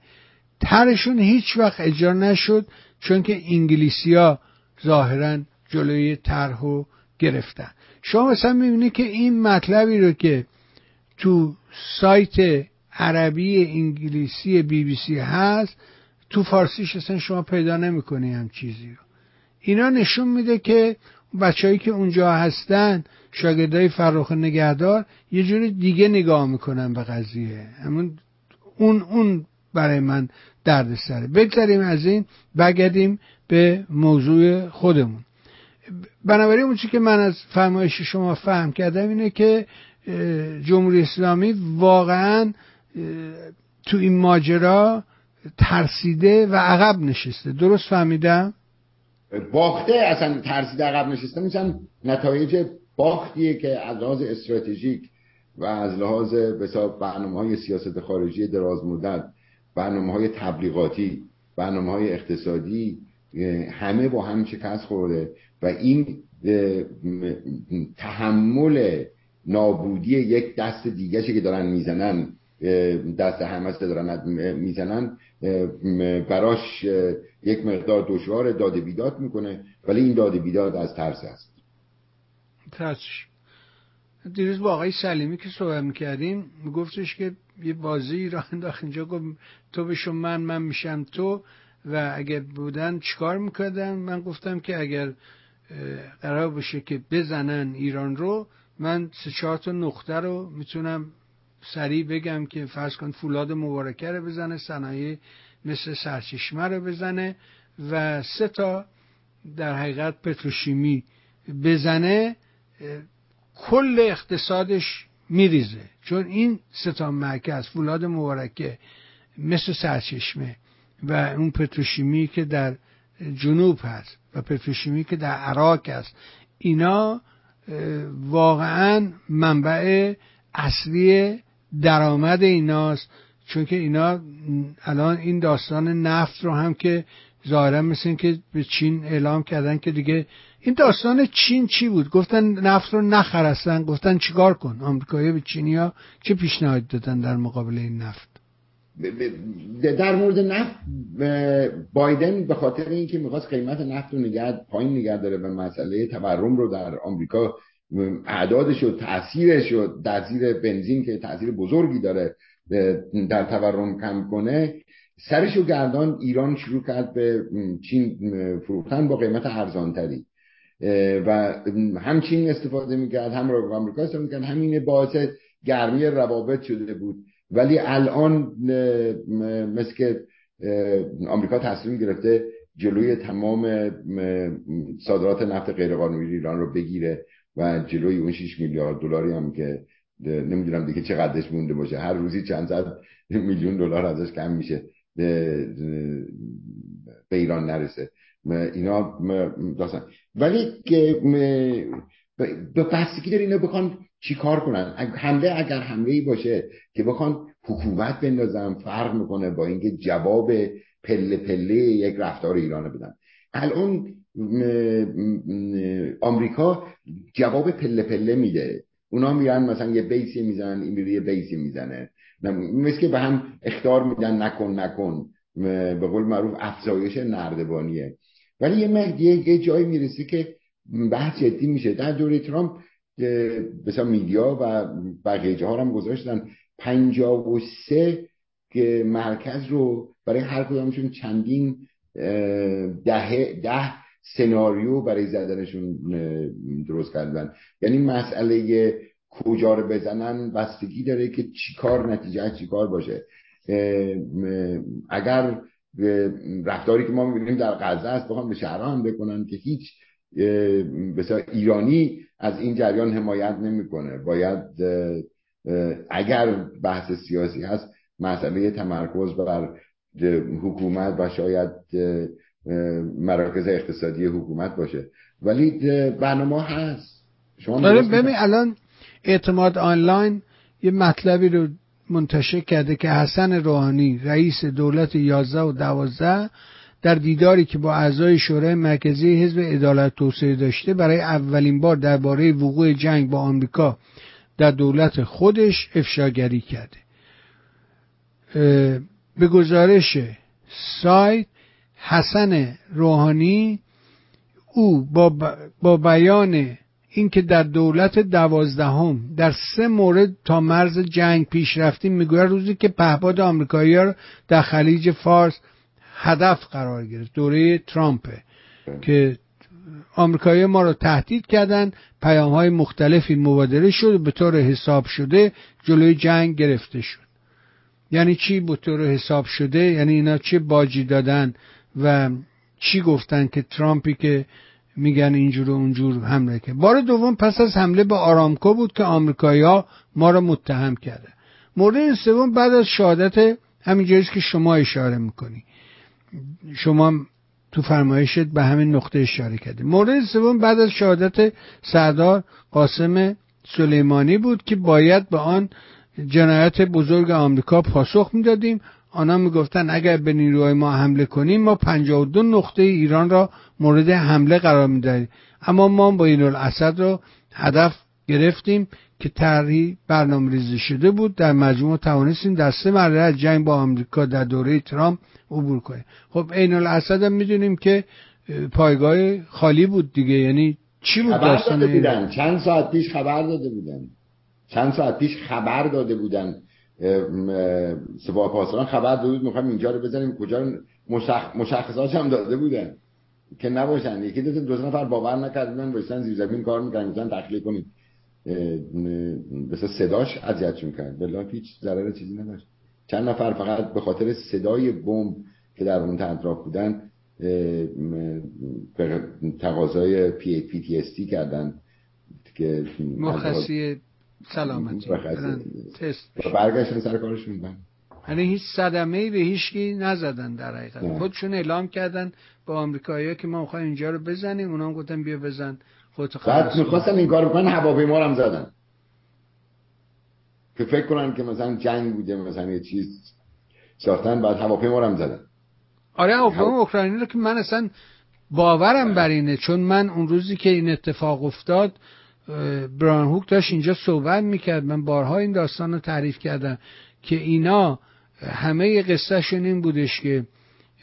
ترشون هیچ وقت اجرا نشد چون که انگلیسیا ظاهرا جلوی طرح گرفتن. شما مثلا می‌بینید که این مطلبی رو که تو سایت عربی انگلیسی بی بی سی هست تو فارسیش اصلا شما پیدا نمی‌کنی هم چیزی رو. اینا نشون میده که بچههایی که اونجا هستن شاگردای فرخ نگهدار یه جوری دیگه نگاه می‌کنن به قضیه. همون اون اون برای من درد سره بگذاریم از این بگردیم به موضوع خودمون. بنابراین اون که من از فرمایش شما فهم کردم اینه که جمهوری اسلامی واقعا تو این ماجرا ترسیده و عقب نشسته. درست فهمیدم؟ باخته اصلا ترسیده عقب نشسته میشن نتایج باختیه که از لحاظ استراتژیک و از لحاظ برنامه های سیاست خارجی دراز مدت برنامه های تبلیغاتی برنامه های اقتصادی همه با هم شکست خورده و این تحمل نابودی یک دست دیگه که دارن می‌زنن دست همه دارن می‌زنن براش یک مقدار دشوار داده بیداد می‌کنه ولی این داده بیداد از ترس است. ترسش دیروز با آقای سلیمی که صحبت می‌کردیم میگفتش که یه بازی را انداخت اینجا گفت تو بشون من من میشم تو و اگر بودن چیکار می‌کردن؟ من گفتم که اگر قرار باشه که بزنن ایران رو من سه چهار تا نقطه رو می‌تونم سریع بگم که فرض کن فولاد مبارکه رو بزنه صنایع مثل سرچشمه رو بزنه و سه تا در حقیقت پتروشیمی بزنه کل اقتصادش میریزه. چون این سه تا مرکز فولاد مبارکه مثل سرچشمه و اون پتروشیمی که در جنوب هست و پتروشیمی که در عراق هست اینا واقعا منبع اصلی درآمد ایناست. چون که اینا الان این داستان نفت رو هم که ظاهرا مثل که به چین اعلام کردن که دیگه این داستان چین چی بود؟ گفتن نفت رو نخرستن گفتن چیکار کن؟ آمریکایی به چینیا چه پیشنهاد دادن در مقابل این نفت؟ در مورد نفت بایدن به خاطر اینکه می‌خواست قیمت نفت رو نگه پایین نگه داره و مسئله تورم رو در آمریکا اعدادش و تاثیرش و تاثیر بنزین که تاثیر بزرگی داره در تورم کم کنه. سرش و گردان ایران شروع کرد به چین فروختن با قیمت ارزانتری. و هم چین استفاده می‌کرد هم آمریکا استفاده می‌کرد همین باعث گرمی روابط شده بود. ولی الان مثل که آمریکا تصمیم گرفته جلوی تمام صادرات نفت غیرقانونی ایران رو بگیره و جلوی اون 6 میلیارد دلاری هم که نمی‌دونم دیگه چقدرش مونده باشه. هر روزی چند صد میلیون دلار ازش کم میشه. به ایران نرسه. اینا داستان. ولی به بستگی داره اینا بخوان چی کار کنن؟ حمله اگر حمله ای باشه که بخوان حکومت بندازن فرق می‌کنه با اینکه جواب پله پله یک رفتار ایران بدن. الان آمریکا جواب پله پله میده. اونا میرن مثلا یه بیسی می‌زنن این یه بیسی می‌زنه. مثل که به هم اختار میدن نکن نکن. به قول معروف افزایش نردبانیه. ولی یه یه جایی می‌رسی که بحث جدی میشه. در دوره ترامپ مثلا میدیا و بقیه جاها هم گذاشتن. پنجاه و سه که مرکز رو برای هر کدامشون چندین ده, ده سناریو برای زدنشون درست کردن. یعنی مسئله کجا رو بزنن بستگی داره که چیکار نتیجه چیکار باشه. اگر رفتاری که ما می‌بینیم در غزه است بخوام به شهرها هم بکنن که هیچ بسیار ایرانی از این جریان حمایت نمی‌کنه. باید اگر بحث سیاسی هست مسئله تمرکز بر حکومت و شاید مراکز اقتصادی حکومت باشه. ولی برنامه هست. شما آره، ببین الان اعتماد آنلاین یه مطلبی رو منتشر کرده که حسن روحانی رئیس دولت 11 و 12 در دیداری که با اعضای شورای مرکزی حزب عدالت توسعه داشته برای اولین بار درباره وقوع جنگ با آمریکا در دولت خودش افشاگری کرده. به گزارش سایت حسن روحانی او با, با بیان اینکه در دولت دوازدهم در سه مورد تا مرز جنگ پیش رفتیم می‌گوید روزی که پهپاد آمریکایی ها در خلیج فارس هدف قرار گرفت دوره ترامپه که آمریکایی ما رو تهدید کردن پیام های مختلفی مبادله شد به طور حساب شده جلوی جنگ گرفته شد. یعنی چی به طور حساب شده؟ یعنی اینا چه باجی دادن؟ و چی گفتن که ترامپی که میگن اینجور و اونجور حمله که بار دوم پس از حمله به آرامکو بود که آمریکایی ها ما را متهم کرده. مورد سوم بعد از شهادت همین که شما اشاره می‌کنی. شما تو فرمایشت به همین نقطه اشاره کردیم مورد سوم بعد از شهادت سردار قاسم سلیمانی بود که باید به آن جنایت بزرگ آمریکا پاسخ می‌دادیم. آنها می‌گفتن اگر به نیروهای ما حمله کنیم ما 52 نقطه ایران را مورد حمله قرار می‌دهیم. اما ما با این الاسد را هدف گرفتیم که طرحی برنامه ریزی شده بود. در مجموع توانستیم در سه مرحله از جنگ با آمریکا در دوره ترامپ عبور کنیم. خب عین الاسد هم می‌دونیم که پایگاه خالی بود دیگه. یعنی چی بود خبر داده بودن. چند ساعت پیش خبر داده بودن. چند ساعت پیش خبر داده بودن. سپاه پاسداران خبر داده بود می‌خوایم اینجا رو بزنیم کجا رو؟ مشخ... مشخصات هم داده بودن. که نباشن. یکی دو دو نفر باور نکردن باشن زیر زمین کار می‌کنن گفتن تخلیه کنید مثل صداش اذیت می‌کرد. بلا هیچ ضرر چیزی نداشت. چند نفر فقط به خاطر صدای بمب که در اون اطراف بودن تقاضای پی, پی تی کردن. که مخصی سلامتی. تست برگشتن سر کارشون بند یعنی هیچ صدمه به هیچکی نزدن در حقیقت. خودشون اعلام کردن با آمریکایی‌ها که ما می‌خوایم اینجا رو بزنیم. اونا هم گفتن بیا بزن. خودت بعد می‌خواستن این کار بکنن هواپیما هم زدن. که فکر کنن که مثلا جنگ بوده مثلا یه چیز ساختن بعد هواپیما هم زدن. آره هواپیما اوکراینی رو که من اصلا باورم بر اینه. چون من اون روزی که این اتفاق افتاد بران هوک داشت اینجا صحبت می‌کرد. من بارها این داستان رو تعریف کردم که اینا همه قصهشون این بودش که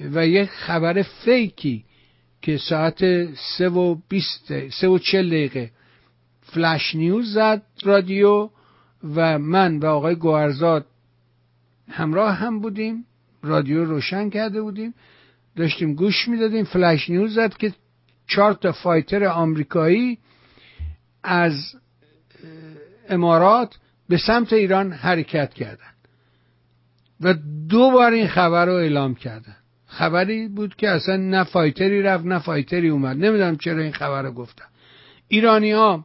و یک خبر فیکی که ساعت سه و بیست سه و چل دقیقه فلش نیوز زد رادیو و من و آقای گوهرزاد همراه هم بودیم. رادیو روشن کرده بودیم. داشتیم گوش می‌دادیم. فلش نیوز زد که چهار تا فایتر آمریکایی از امارات به سمت ایران حرکت کردن. و دو بار این خبر رو اعلام کردن. خبری بود که اصلا نه fighter ی رفت نه fighter ی اومد. نمی‌دونم چرا این خبر رو گفتن. ایرانی ها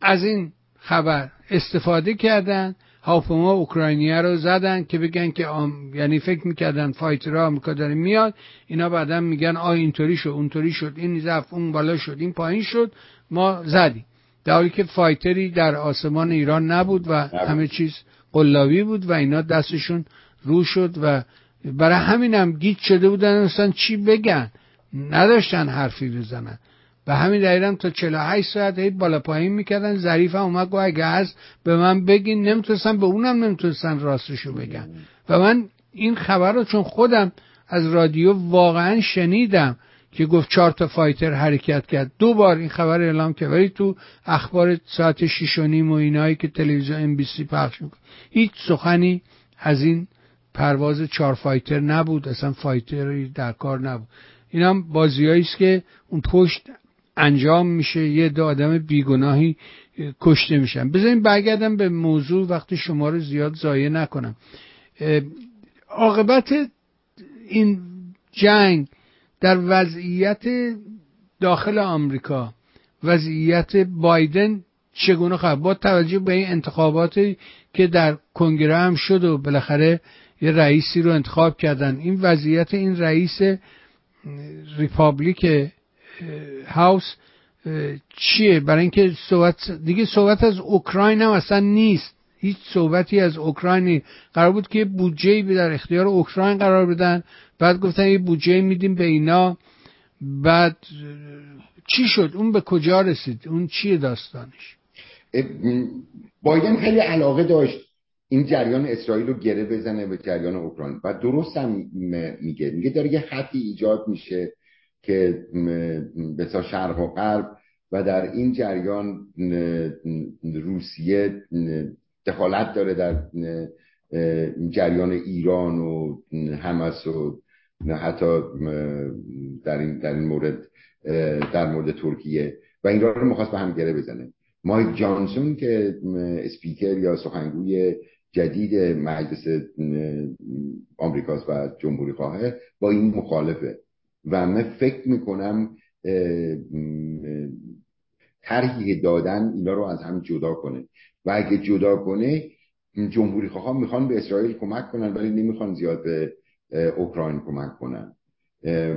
از این خبر استفاده کردن. هواپیما اوکراینیا رو زدن که بگن که آم... یعنی فکر می‌کردن fighter ها آمریکا داره میاد. اینا بعدا میگن آ اینطوری شد اونطوری شد این زف اون بالا شد این پایین شد. ما زدیم. در حالی که fighter ی در آسمان ایران نبود و همه چیز قلابی بود و اینا دستشون رو شد و برای همین هم گیت شده بودن اصلا چی بگن؟ نداشتن حرفی بزنن. و همین دلیلم تا 48 ساعت هی بالا پایین می‌کردن. ظریف هم اومد گفت اگه از به من بگین نمی‌تونستن به اونم نمی‌تونستن راستشو بگن. و من این خبر رو چون خودم از رادیو واقعا شنیدم که گفت چهار تا فایتر حرکت کرد. دو بار این خبر اعلام کرد. ولی تو اخبار ساعت شیش و نیم و اینایی که تلویزیون NBC پخش می‌کنه. هیچ سخنی از این پرواز چهار fighter نبود. اصلا fighter ی در کار نبود. این هم بازیایی است که اون پشت انجام میشه. یه عده آدم بیگناهی کشته میشن. بذارین برگردم به موضوع. وقت شما رو زیاد ضایع نکنم. عاقبت این جنگ در وضعیت داخل آمریکا وضعیت بایدن چگونه خواهد با توجه به این انتخاباتی که در کنگره هم شد و بالاخره یه رئیسی رو انتخاب کردن. این وضعیت این رئیس Republic House چیه؟ برای اینکه صحبت دیگه صحبت از اوکراین هم اصلا نیست. هیچ صحبتی از اوکراینی. قرار بود که بودجه در اختیار اوکراین قرار بدن. بعد گفتن یه بودجه میدیم به اینا. بعد چی شد؟ اون به کجا رسید؟ اون چیه داستانش؟ بایدن خیلی علاقه داشت این جریان اسرائیل رو گره بزنه به جریان اوکراین. و درست هم میگه. میگه داره یه خطی ایجاد میشه که به شرق و غرب و در این جریان روسیه دخالت داره در جریان ایران و حماس و حتی در این, در این مورد در مورد ترکیه. و این رو می‌خواست به هم گره بزنه. مایک جانسون که اسپیکر یا سخنگوی جدید مجلس آمریکاست و جمهوری خواهه با این مخالفه. و من فکر می‌کنم طرحی دادن اینا رو از هم جدا کنه. و اگه جدا کنه جمهوری خواه می‌خوان به اسرائیل کمک کنن ولی نمی‌خوان زیاد به اوکراین کمک کنن.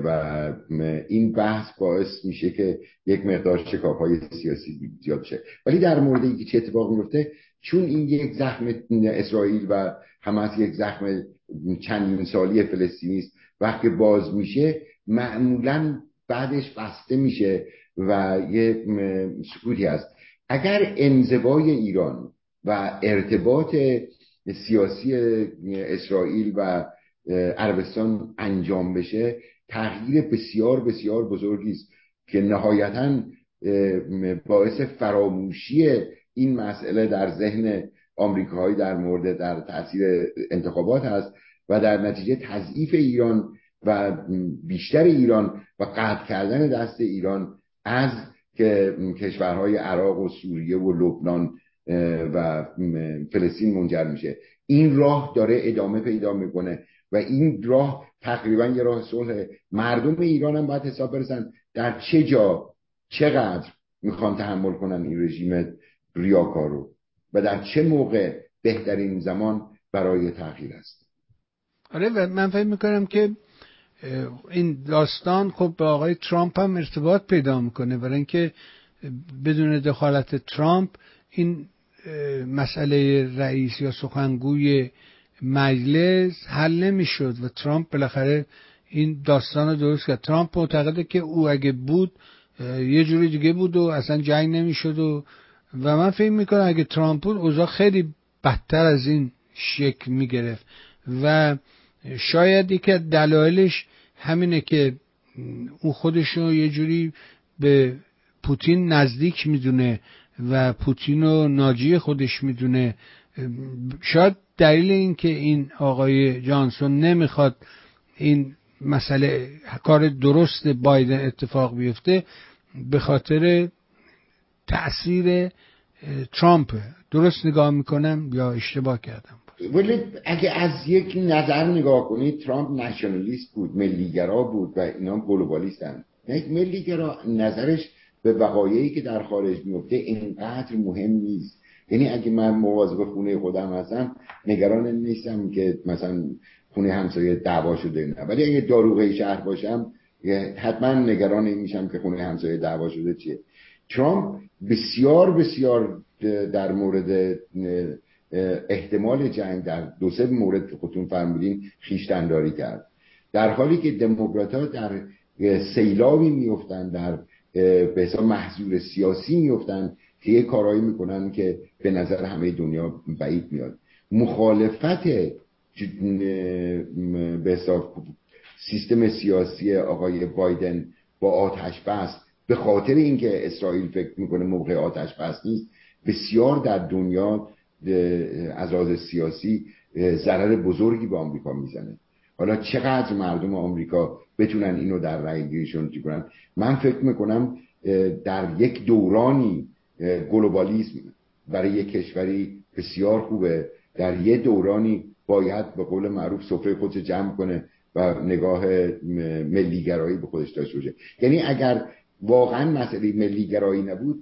و این بحث باعث میشه که یک مقدار شکاف های سیاسی زیاد شه. ولی در مورد اینکه چه اتفاق میفته چون این یک زخم اسرائیل و حماس یک زخم چندین سالی فلسطینی است وقتی باز میشه معمولا بعدش بسته میشه و یه سکوتی هست. اگر انزوای ایران و ارتباط سیاسی اسرائیل و عربستان انجام بشه تغییر بسیار بسیار بزرگی است که نهایتا باعث فراموشی این مسئله در ذهن آمریکایی در مورد در تاثیر انتخابات هست و در نتیجه تضعیف ایران و بیشتر ایران و قطع کردن دست ایران از که کشورهای عراق و سوریه و لبنان و فلسطین منجر میشه. این راه داره ادامه پیدا می‌کنه. و این راه تقریبا یه راه صلح. مردم ایران هم باید حساب برسن در چه جا چقدر می‌خوان تحمل کنن این رژیم ریاکارو و در چه موقع بهترین زمان برای تغییر است. آره و من فکر می‌کنم که این داستان خب به آقای ترامپ هم ارتباط پیدا می‌کنه. برای اینکه بدون دخالت ترامپ این مسئله رئیس یا سخنگوی مجلس حل نمی‌شد و ترامپ بالاخره این داستان رو درست کرد. ترامپ معتقده که او اگه بود یه جوری دیگه بود و اصلا جنگ نمی‌شد و و من فکر می‌کنم اگه ترامپ بود اوضاع خیلی بدتر از این شکل می‌گرفت. و شاید یکی دلایلش همینه که او خودش رو یه جوری به پوتین نزدیک می‌دونه و پوتین رو ناجی خودش می‌دونه. شاید دلیل این که این آقای جانسون نمی‌خواد این مسئله کار درست بایدن اتفاق بیفته به خاطر تاثیر ترامپ. درست نگاه می‌کنم یا اشتباه کردم؟ ولی اگه از یک نظر نگاه کنید ترامپ نشنالیست بود ملیگرا بود و اینا گلوبالیستن. یک ملیگرا نظرش به وقایعی که در خارج میفته اینقدر مهم نیست. یعنی اگه من مواظب خونه خودم هستم نگران نیستم که مثلا خونه همسایه دعوا شده نه ولی اگه داروغه شهر باشم حتما نگران این میشم که خونه همسایه دعوا شده چیه. ترامپ بسیار بسیار در مورد احتمال جنگ در دو سه مورد که خودتون فرمودین خیشتنداری کرد. در حالی که دموکرات ها در سیلابی میفتن در به حساب محضور سیاسی میفتن که یه کارایی می‌کنن که به نظر همه دنیا بعید میاد. مخالفت به سیستم سیاسی آقای بایدن با آتش بس به خاطر اینکه اسرائیل فکر می‌کنه موقع آتش بس نیست بسیار در دنیا از لحاظ سیاسی ضرر بزرگی به آمریکا می‌زنه. حالا چقدر مردم آمریکا بتونن اینو در رأی گیریشون من فکر می‌کنم در یک دورانی گلوبالیسم برای یک کشوری بسیار خوبه. در یه دورانی باید به قول معروف سفره خودش جمع کنه و نگاه ملیگرایی به خودش داشته باشه. یعنی اگر واقعا مسئله ملیگرایی نبود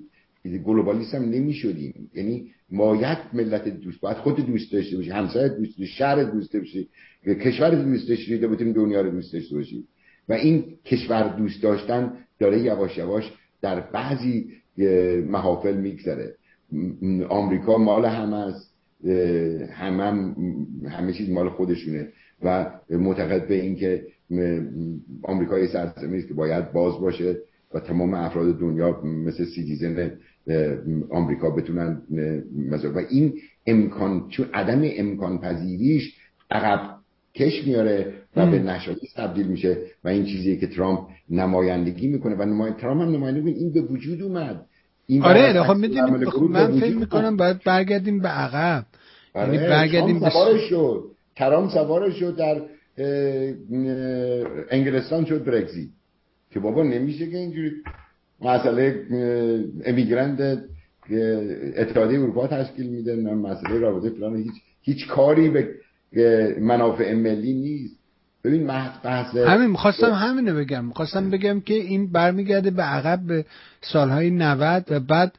گلوبالیسم نمی شدیم یعنی مایت ملت دوست باید خود دوست داشته باشی همسایت دوست داشته شهر دوست داشته کشور دوست داشته تا بتونی دنیا رو دوست داشته باشی. و این کشور دوست داشتن داره یواش یواش در بعضی محافل میگذره. آمریکا مال هم است همه هم همه چیز مال خودشونه و معتقد به اینکه آمریکای سرزمینی است که باید باز باشه و تمام افراد دنیا مثل سیتیزن آمریکا بتونن و این امکان چون عدم امکان پذیریش عقب کش میاره و به نشایص تبدیل میشه و این چیزی که ترامپ نمایندگی می‌کنه. و نمای... ترامپ هم نمایندگی این به وجود اومد. این آره خب می‌دونیم خب من فکر می‌کنم باید برگردیم به عقب. یعنی آره برگردیم به شد. ترامپ سوارش شد در انگلستان شد برگزیت. که بابا نمیشه که اینجوری مسئله امیگرند اتحادیه اروپا تشکیل میده. مسئله رابطه فلان هیچ هیچ کاری به منافع ملی نیست. ببین بحث همین می‌خواستم همینو بگم. می‌خواستم بگم که این برمیگرده به عقب به سالهای 90 و بعد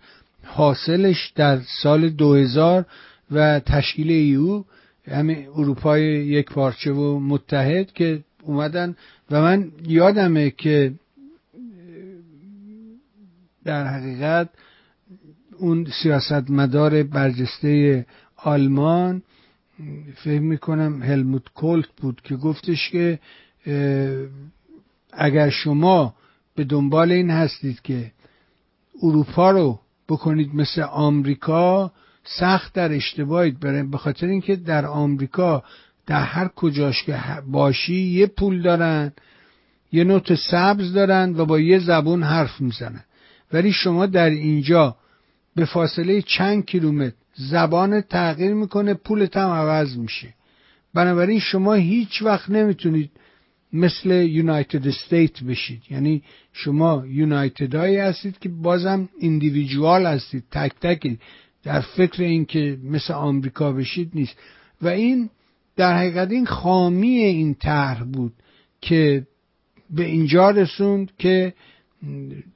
حاصلش در سال 2000 و تشکیل ایو همین اروپای یک پارچه و متحد که اومدن. و من یادمه که در حقیقت اون سیاستمدار برجسته آلمان فکر می‌کنم هلموت کولت بود که گفتش که اگر شما به دنبال این هستید که اروپا رو بکنید مثل آمریکا سخت در اشتباهید برای به خاطر اینکه در آمریکا در هر کجاش که باشی یه پول دارن یه نوت سبز دارن و با یه زبون حرف می‌زنن. ولی شما در اینجا به فاصله چند کیلومتر زبان تغییر می‌کنه پولت هم عوض میشه. بنابراین شما هیچ وقت نمی‌تونید مثل یونایتد استیت بشید. یعنی شما یونایتد هستید که بازم اندیویجوال هستید تک تک در فکر اینکه مثل آمریکا بشید نیست. و این در حقیقت این خامی این طرح بود که به اینجا رسوند که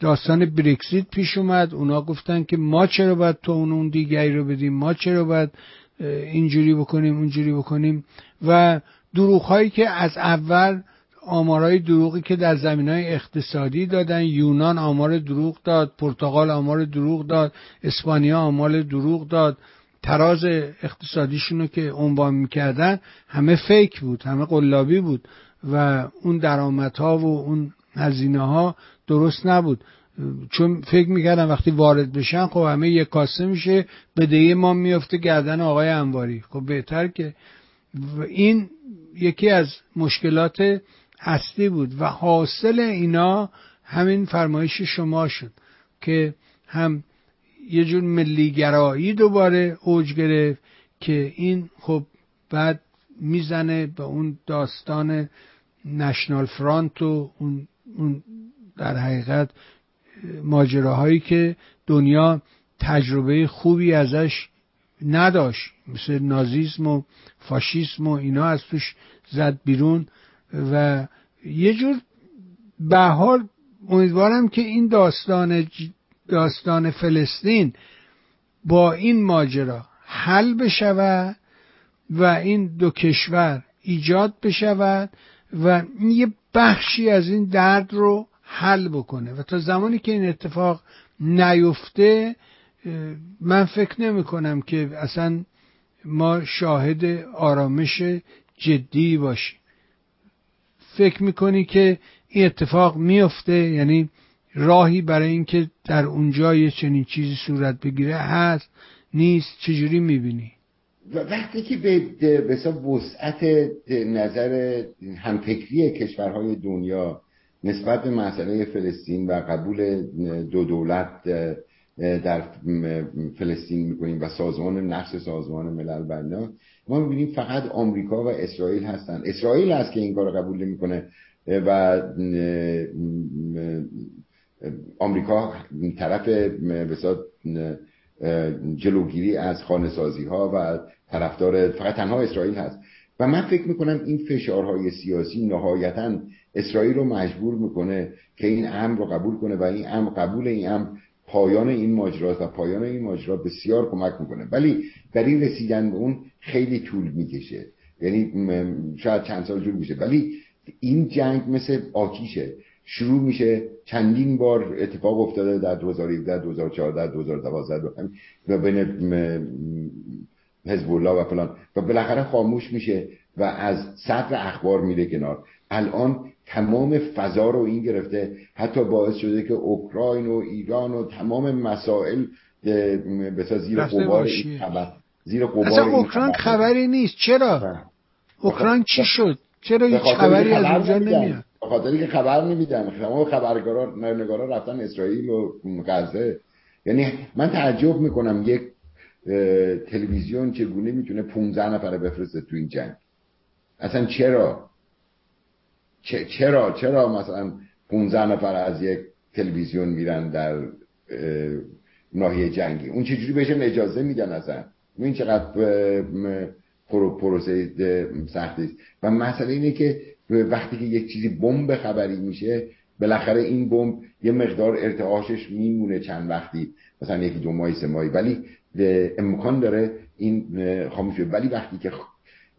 داستان برکسیت پیش اومد. اونا گفتن که ما چرا باید تو اون اون دیگری رو بدیم؟ ما چرا باید اینجوری بکنیم اونجوری بکنیم؟ و دروغ هایی که از اول آمارای دروغی که در زمین های اقتصادی دادن یونان آمار دروغ داد پرتغال آمار دروغ داد اسپانیا آمار دروغ داد. تراز اقتصادیشونو که عنوان می‌کردن همه فیک بود همه قلابی بود و اون درآمدها و اون هزینه ها درست نبود. چون فکر می‌کردم وقتی وارد بشن خب همه یک کاسه میشه بدهی ما میفته گردن آقای انواری. خب بهتر که این یکی از مشکلات اصلی بود و حاصل اینا همین فرمایش شما شد که هم یه جور ملیگرایی دوباره اوج گرفت که این خب بعد می‌زنه به اون داستان نشنال فرانت و اون, اون در حقیقت ماجراهایی که دنیا تجربه خوبی ازش نداشت مثل نازیسم و فاشیسم و اینا از توش زد بیرون و یه جور بهار امیدوارم که این داستان داستان فلسطین با این ماجرا حل بشود و این دو کشور ایجاد بشود و یه بخشی از این درد رو حل بکنه. و تا زمانی که این اتفاق نیفته من فکر نمی کنم که اصلا ما شاهد آرامش جدی باشیم. فکر می‌کنی که این اتفاق میفته؟ یعنی راهی برای اینکه در اونجا یه چنین چیزی صورت بگیره هست نیست؟ چجوری می‌بینی وقتی که به بسا وسعت نظر همفکری کشورهای دنیا نسبت به مسئله فلسطین و قبول دو دولت در فلسطین می‌کنیم و سازمان نقش سازمان ملل بنا ما می‌بینیم فقط آمریکا و اسرائیل هستن. اسرائیل هست که این کار قبول نمی‌کنه و آمریکا طرف بسات جلوگیری از خانه سازی ها و طرفدار فقط تنها اسرائیل هست. و من فکر می‌کنم این فشارهای سیاسی نهایتا اسرائیل رو مجبور می‌کنه که این امر رو قبول کنه و این امر قبول این امر پایان این ماجرا و پایان این ماجرا بسیار کمک می‌کنه. ولی برای رسیدن به اون خیلی طول می‌کشه. یعنی شاید چند سال طول میشه ولی این جنگ مثل آتیشه. شروع میشه. چندین بار اتفاق افتاده در 2017 2014 2012 و بین حزب الله و فلان. و بالاخره خاموش میشه. و از صدر اخبار میره کنار. الان تمام فضا رو این گرفته حتی باعث شده که اوکراین و ایران و تمام مسائل به زیر قبار این خبر. زیر قبار اصلا اوکراین خبری نیست. چرا؟ بله. اوکراین چی شد؟ چرا هیچ خبری از اونجا نمیاد؟ به خاطری که خبر نمیدن. تمام خبرگارا نگارا رفتن اسرائیل و غزه. یعنی من تعجب می‌کنم یک تلویزیون چگونه می‌تونه 15 نفره بفرسته تو این جنگ. اصلا چرا؟ چرا؟ چرا مثلا 15 نفر از یک تلویزیون میرن در ناحیه جنگی؟ اون چجوری بهشون اجازه میدن اصلا؟ این چقدر پروسه سختی و مسئله اینه که وقتی که یک چیزی بمب خبری میشه بالاخره این بمب یه مقدار ارتعاشش میمونه چند وقتی. مثلا یکی دو ماهی سه ماهی. ولی امکان داره این خاموش ولی وقتی که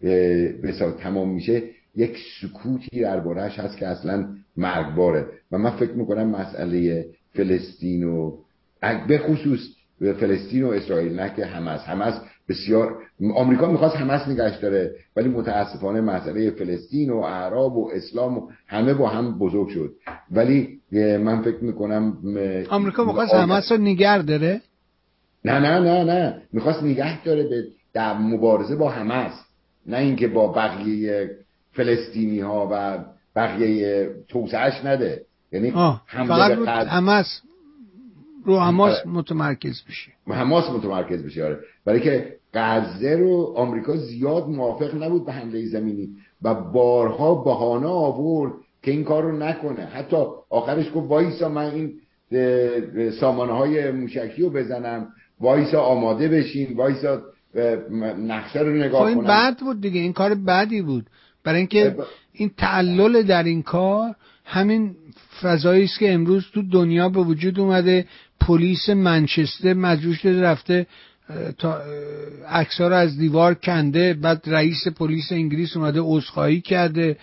به تمام میشه یک سکوتی دربارهش هست که اصلا مرگباره. و من فکر می‌کنم مسئله فلسطین و به خصوص فلسطین و اسرائیل نه که همس همس بسیار آمریکا می‌خواست همس نگشت داره ولی متاسفانه مسئله فلسطین و اعراب و اسلام و همه با هم بزرگ شد. ولی من فکر می‌کنم آمریکا می‌خواست همس رو داره؟ نه نه نه نه. می‌خواست نگه داره به در مبارزه با همس نه اینکه با بقیه فلسطینی ها و بقیه توسعش نده. یعنی فقط رو حماس رو حماس آره. متمرکز بشه. حماس متمرکز بشه آره. برای که غزه رو آمریکا زیاد موافق نبود به حمله زمینی و بارها بهانه آورد که این کار رو نکنه. حتی آخرش گفت وایسا من این سامانه های موشکی رو بزنم وایسا آماده بشین وایسا نقشه رو نگاه خب این بد بود دیگه این کار بدی بود. برای اینکه این تعلل در این کار همین فضایی است که امروز تو دنیا به وجود اومده پلیس منچستر مجبور شده رفته تا عکس‌ها رو از دیوار کنده بعد رئیس پلیس انگلیس اومده عذرخواهی کرده.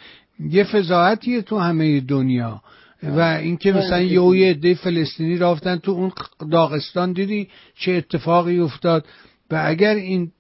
یه فضاحتیه تو همه دنیا. و اینکه مثلا یه یه عده فلسطینی رفتن تو اون داغستان دیدی چه اتفاقی افتاد. و اگر این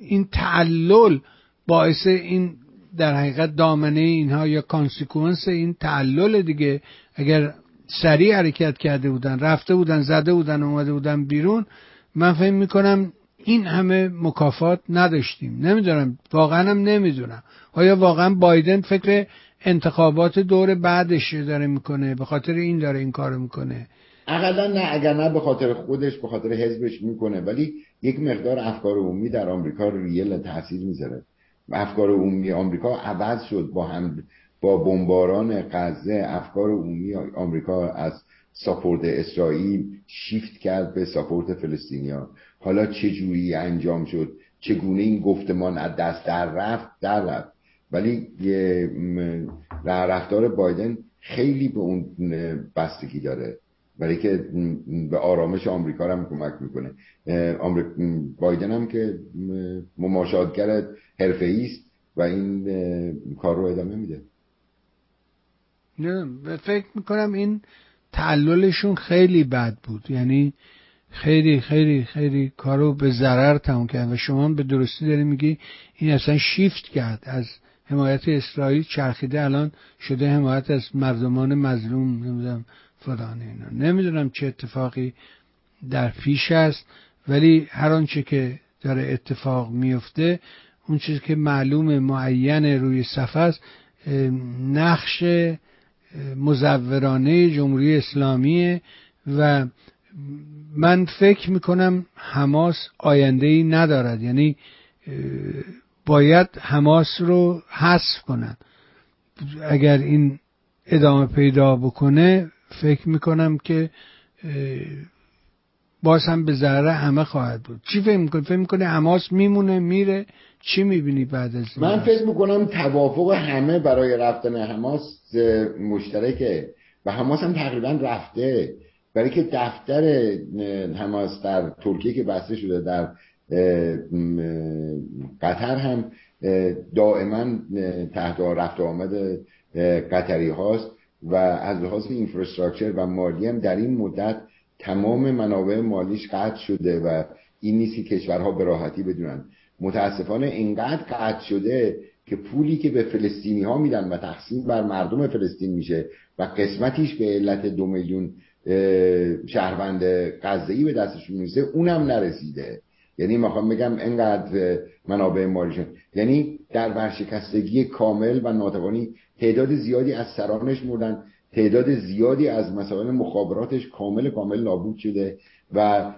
این تعلل باعث این در حقیقت دامنه اینها یا کانسیکونس این تعلل دیگه اگر سریع حرکت کرده بودن رفته بودن زده بودن اومده بودن بیرون من فهم می‌کنم این همه مکافات نداشتیم. نمی‌دونم واقعا هم نمی‌دونم. آیا واقعا بایدن فکر انتخابات دور بعدش داره می‌کنه؟ به خاطر این داره این کارو می‌کنه. اقلا نه اگر نه به خاطر خودش به خاطر حزبش می‌کنه. ولی یک مقدار افکار عمومی در آمریکا ریل تاثیر می‌ذاره. افکار عمومی آمریکا عوض شد با هم با بمباران غزه. افکار عمومی آمریکا از ساپورت اسرائیل شیفت کرد به ساپورت فلسطینیا حالا چه جوری انجام شد؟ چگونه این گفتمان از دست در رفت؟ در رفت. ولی رفتار بایدن خیلی به اون بستگی داره. برای که به آرامش آمریکا هم کمک می‌کنه. بایدن هم که مماشاتگر حرفه است و این کار رو ادامه میده. نه فکر می‌کنم این تعللشون خیلی بد بود. یعنی خیلی خیلی خیلی کارو به ضرر تموم کرد و شما به درستی داری میگی این اصلا شیفت کرد. از حمایت اسرائیل چرخیده الان شده حمایت از مردمان مظلوم نمی‌دونم فلان اینا. نمی‌دونم چه اتفاقی در پیش است ولی هر آنچه که داره اتفاق میفته اون چیزی که معلوم معین روی صفحه است نقش مزورانه جمهوری اسلامی و من فکر می‌کنم حماس آینده ای ندارد. یعنی باید حماس رو حذف کنن اگر این ادامه پیدا بکنه فکر می‌کنم که باز هم به ضرر همه خواهد بود. چی فکر می‌کنی؟ فکر می‌کنی حماس میمونه میره؟ چی می‌بینی بعد از من فکر می‌کنم توافق همه برای رفتن حماس مشترکه. و حماس هم تقریبا رفته. برای که دفتر حماس در ترکیه که بسته شده در قطر هم دائما تحت رفت آمد قطری هاست و از لحاظ اینفراستراکچر و مالی هم در این مدت تمام منابع مالیش قطع شده و این نیست که کشورها به راحتی بدونن. متاسفانه اینقدر قطع شده که پولی که به فلسطینی ها میدن و تقسیم بر مردم فلسطین میشه و قسمتیش به علت دو میلیون شهروند غزه به دستشون می‌رسه اونم نرسیده. یعنی می‌خوام بگم انقدر منابع مالیشون. یعنی در ورشکستگی کامل و ناتوانی تعداد زیادی از سرانش مردن تعداد زیادی از مسائل مخابراتش کامل کامل نابود شده و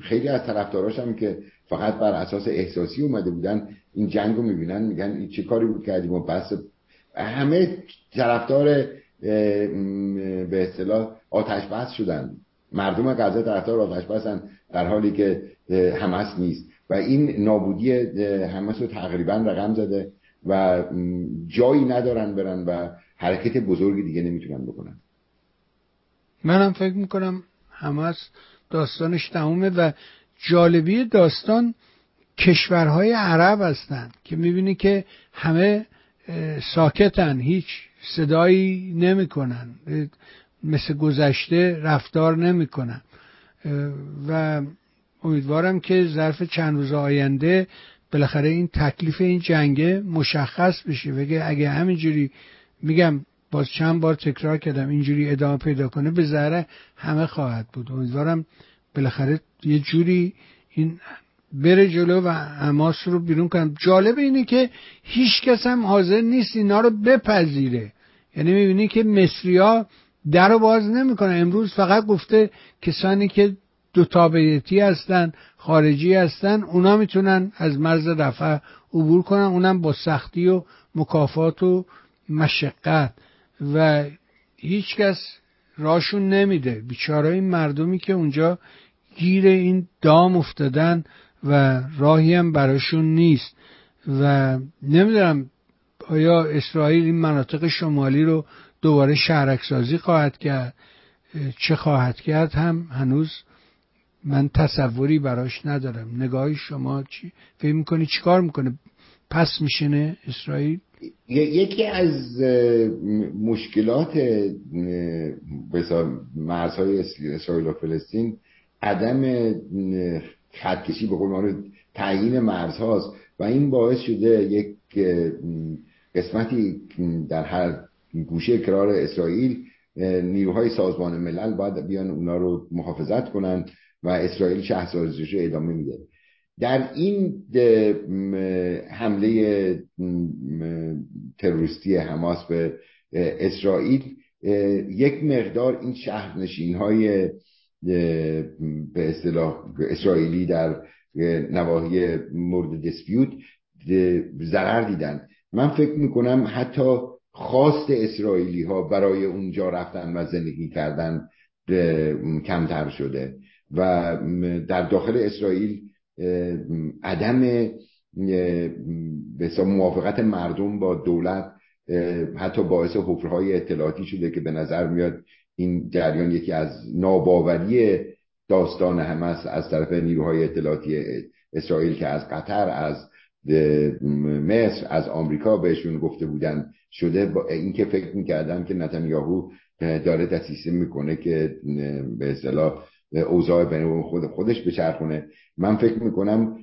خیلی از طرفداراش هم که فقط بر اساس احساسی اومده بودن این جنگ رو می‌بینن میگن این چه کاری بود کردیم و بس. همه طرفدار به اصطلاح آتش بس شدن. مردم غزه طرفدار آتش بسن در حالی که حماس نیست. و این نابودی حماس رو تقریبا رقم زده. و جایی ندارن برن و حرکت بزرگی دیگه نمی‌تونن بکنن. منم فکر می‌کنم حماس داستانش تمومه و جالبی داستان کشورهای عرب هستند که می‌بینی که همه ساکتن هیچ صدایی نمی‌کنن مثل گذشته رفتار نمی‌کنن. و امیدوارم که ظرف چند روز آینده بالاخره این تکلیف این جنگه مشخص بشه. بگه اگه همینجوری میگم باز چند بار تکرار کردم اینجوری ادامه پیدا کنه به ذره همه خواهد بود. امیدوارم بالاخره یه جوری این بره جلو و حماس رو بیرون کنم. جالب اینه که هیچ کس هم حاضر نیست اینا رو بپذیره. یعنی می‌بینی که مصری ها در رو باز نمی‌کنه امروز فقط گفته کسانی که دو تابعیتی هستن خارجی هستن اونا می‌تونن از مرز رفع عبور کنن اونم با سختی و مکافات و مشقت. و هیچکس راشون نمیده. بیچاره این مردمی که اونجا گیر این دام افتادن و راهی هم براشون نیست. و نمی‌دونم آیا اسرائیل این مناطق شمالی رو دوباره شهرکسازی خواهد کرد چه خواهد کرد هم هنوز من تصوری براش ندارم. نگاه شما چی؟ فکر می‌کنی چیکار می‌کنه؟ پس میشنه اسرائیل؟ یکی از مشکلات مرزهای اسرائیل و فلسطین عدم خطکشی به قول تعیین مرزهاست و این باعث شده یک قسمتی در هر گوشه کرار اسرائیل نیروهای سازمان ملل باید بیان اونا رو محافظت کنن. و اسرائیل شهرسازیش رو ادامه میده. در این حمله تروریستی حماس به اسرائیل یک مقدار این شهرنشین های به اصطلاح اسرائیلی در نواحی مورد دسپیوت ضرر دیدن. من فکر می‌کنم حتی خواست اسرائیلی ها برای اونجا رفتن و زندگی کردن کمتر شده. و در داخل اسرائیل عدم به موافقت مردم با دولت حتی باعث حفرهای اطلاعاتی شده که به نظر میاد این جریان یکی از ناباوری داستان حماس از طرف نیروهای اطلاعاتی اسرائیل که از قطر از مصر از آمریکا بهشون گفته بودن شده. با اینکه فکر می‌کردن که نتانیاهو داره دسیسه می‌کنه که به اصطلاح اوضاع بین خود خودش بچرخونه. من فکر می‌کنم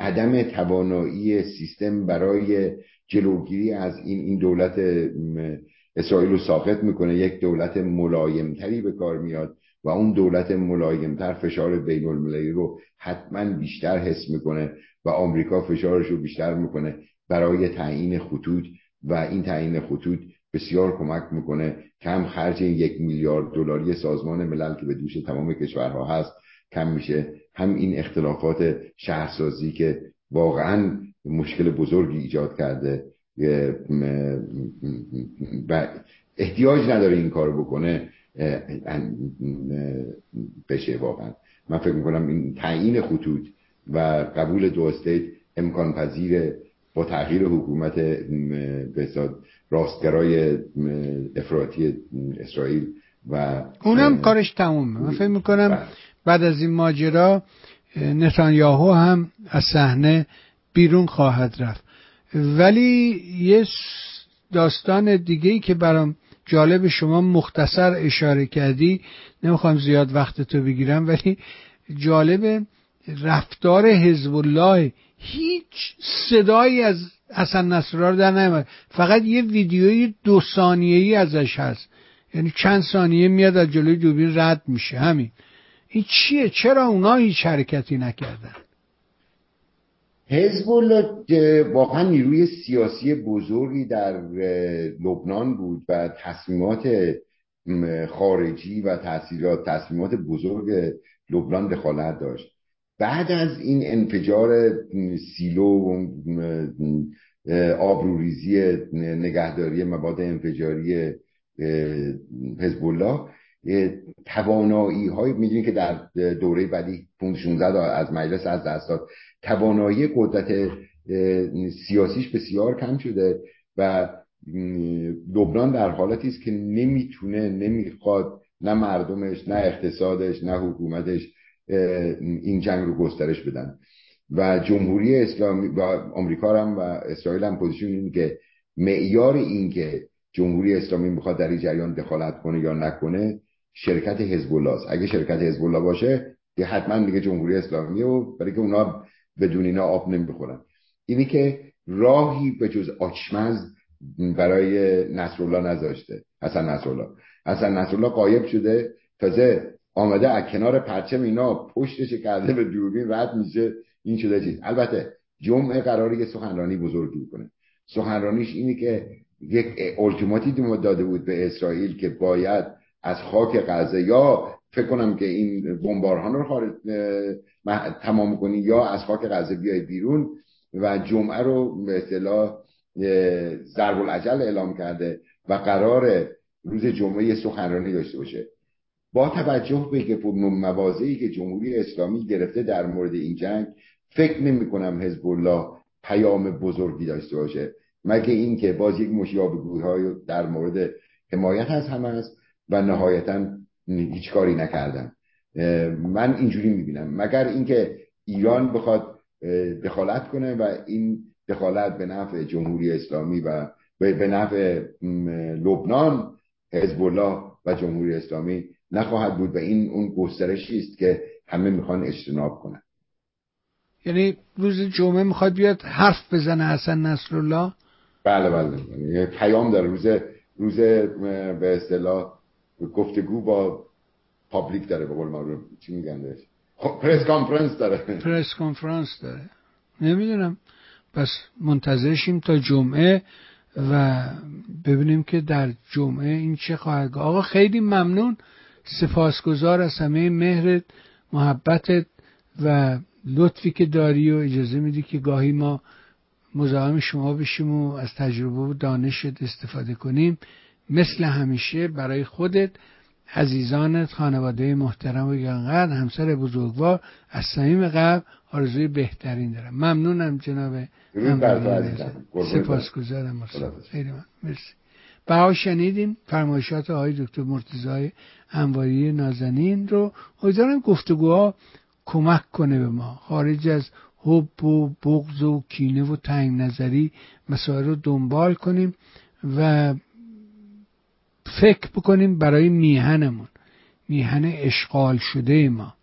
عدم توانایی سیستم برای جلوگیری از این این دولت اسرائیل رو ساخت می‌کنه. یک دولت ملایمتری به کار میاد و اون دولت ملایمتر فشار بین المللی رو حتما بیشتر حس می‌کنه و آمریکا فشارش رو بیشتر می‌کنه برای تعیین خطوط و این تعیین خطوط بسیار کمک می‌کنه. کم خرج یک میلیارد دلاری سازمان ملل که به دوش تمام کشورها هست کم میشه. هم این اختلافات شهرسازی که واقعا مشکل بزرگی ایجاد کرده. و احتیاج نداره این کار بکنه. بشه واقعا. من فکر می‌کنم این تعیین خطوط و قبول دو استیت امکان پذیر با تغییر حکومت به راستگرای افراطی اسرائیل و اونم کارش تمومه من فکر می‌کنم بله. بعد از این ماجرا نتانیاهو هم از صحنه بیرون خواهد رفت ولی یه داستان دیگه ای که برام جالب شما مختصر اشاره کردی نمی‌خوام زیاد وقت تو بگیرم ولی جالب رفتار حزب الله هیچ صدایی از نصرالله رو در نمیاد فقط یه ویدیوی دو ثانیه‌ای ازش هست. یعنی چند ثانیه میاد از جلوی دوربین رد میشه. همین. این چیه؟ چرا اونا هیچ حرکتی نکردن؟ حزب الله واقعا نیروی سیاسی بزرگی در لبنان بود و تصمیمات خارجی و تاثیرات تصمیمات بزرگ لبنان دخالت داشت. بعد از این انفجار سیلو آبروریزی نگهداری مواد انفجاری حزب الله توانایی های می‌دونید که در دوره بعدی 16 از مجلس از دست داد. توانایی قدرت سیاسیش بسیار کم شده و لبنان در حالتی است که نمی‌تونه نمی‌خواد نه مردمش نه اقتصادش نه حکومتش این جنگ رو گسترش بدن. و جمهوری اسلامی و آمریکا هم و اسرائیل هم پوزیشن این که معیار این که جمهوری اسلامی می‌خواد در این جریان دخالت کنه یا نکنه شرکت حزب الله اگه شرکت حزب الله باشه که حتما دیگه جمهوری اسلامی و برای که اونا بدون اینا آب نمی‌خورن. اینی که راهی به جز آچمز برای نصرالله نذاشته. حسن نصرالله. حسن نصرالله قایب شده. تازه آمده از کنار پرچم اینا پشتش کرده به دوربین رد میشه این شده چیز. البته جمعه قراری یه سخنرانی بزرگی کنه. سخنرانیش اینه که یک التیماتی داده بود به اسرائیل که باید از خاک غزه یا فکر کنم که این بمبارهان رو خارج تمام کنی یا از خاک غزه بیای بیرون و جمعه رو به اصطلاح ضرب العجل اعلام کرده و قرار روز جمعه سخنرانی داشته باشه. با توجه به موازی که جمهوری اسلامی گرفته در مورد این جنگ فکر نمی کنم حزب الله پیام بزرگی داشته باشه. مگه اینکه باز یک مشابهگویی های در مورد حمایت از همه است و نهایتا هیچ کاری نکردن. من اینجوری می‌بینم. مگر اینکه ایران بخواد دخالت کنه و این دخالت به نفع جمهوری اسلامی و به نفع لبنان حزب الله و جمهوری اسلامی نخواهد بود و این اون گسترشی است که همه می‌خوان اجتناب کنن. یعنی روز جمعه می‌خواد بیاد حرف بزنه حسن نصرالله؟ بله بله یه پیام داره. روز روز به اصطلاح گفتگو با پابلیک داره به قول معروف. چی میگن بهش؟ خب press conference داره. press conference داره. نمی‌دونم. پس منتظرشیم تا جمعه و ببینیم که در جمعه این چه خواهد آقا خیلی ممنون. سپاسگزار از همه مهرت محبتت و لطفی که داری و اجازه میدی که گاهی ما مزاحم شما بشیم و از تجربه و دانشت استفاده کنیم. مثل همیشه برای خودت عزیزانت خانواده محترم و گنقدر همسر بزرگوار از صمیم قلب آرزوی بهترین دارم. ممنونم جناب سپاسگزارم. خیلی من مرسی. بها شنیدیم فرمایشات آقای دکتر مرتضای انواری نازنین رو. امیدوارم گفتگوها کمک کنه به ما. خارج از حب و بغض و کینه و تنگ نظری مسائل رو دنبال کنیم و فکر بکنیم برای میهنمون. میهن اشغال شده ما.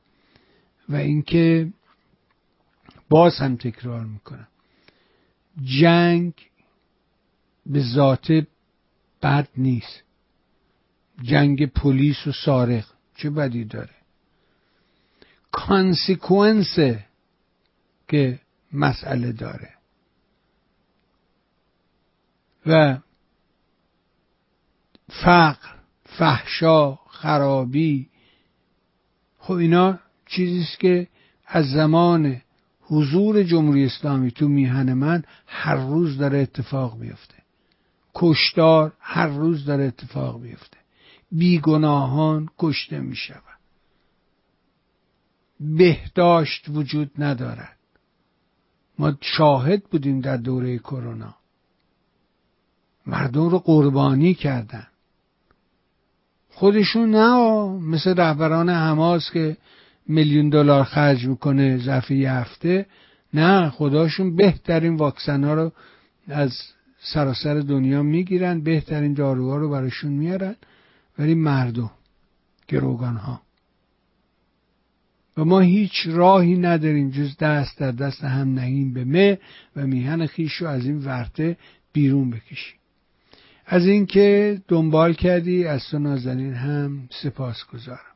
و اینکه باز هم تکرار می‌کنم. جنگ به ذات بد نیست. جنگ پلیس و سارق چه بدی داره؟ کانسیکونس که مسئله داره. و فقر فحشا خرابی خب اینا چیزیست که از زمان حضور جمهوری اسلامی تو میهن من هر روز داره اتفاق میفته کشتار هر روز داره اتفاق میفته. بیگناهان کشته می‌شوند. بهداشت وجود ندارد. ما شاهد بودیم در دوره کرونا. مردم رو قربانی کردن. خودشون نه مثل رهبران حماس که میلیون دلار خرج می‌کنه ظرف یه هفته. نه خداشون بهترین واکسن ها رو از سراسر دنیا می‌گیرن بهترین داروها رو براشون میارن ولی مردم گروگان ها و ما هیچ راهی نداریم جز دست در دست هم نهیم به مه و میهن خیش رو از این ورته بیرون بکشیم. از اینکه دنبال کردی از تو نازنین هم سپاس گذارم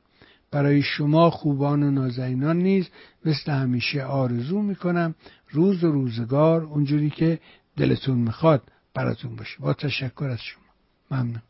برای شما خوبان و نازنینان نیز مثل همیشه آرزو می‌کنم روز و روزگار اونجوری که دلتون می‌خواد براتون باشه. با تشکر از شما. ممنون.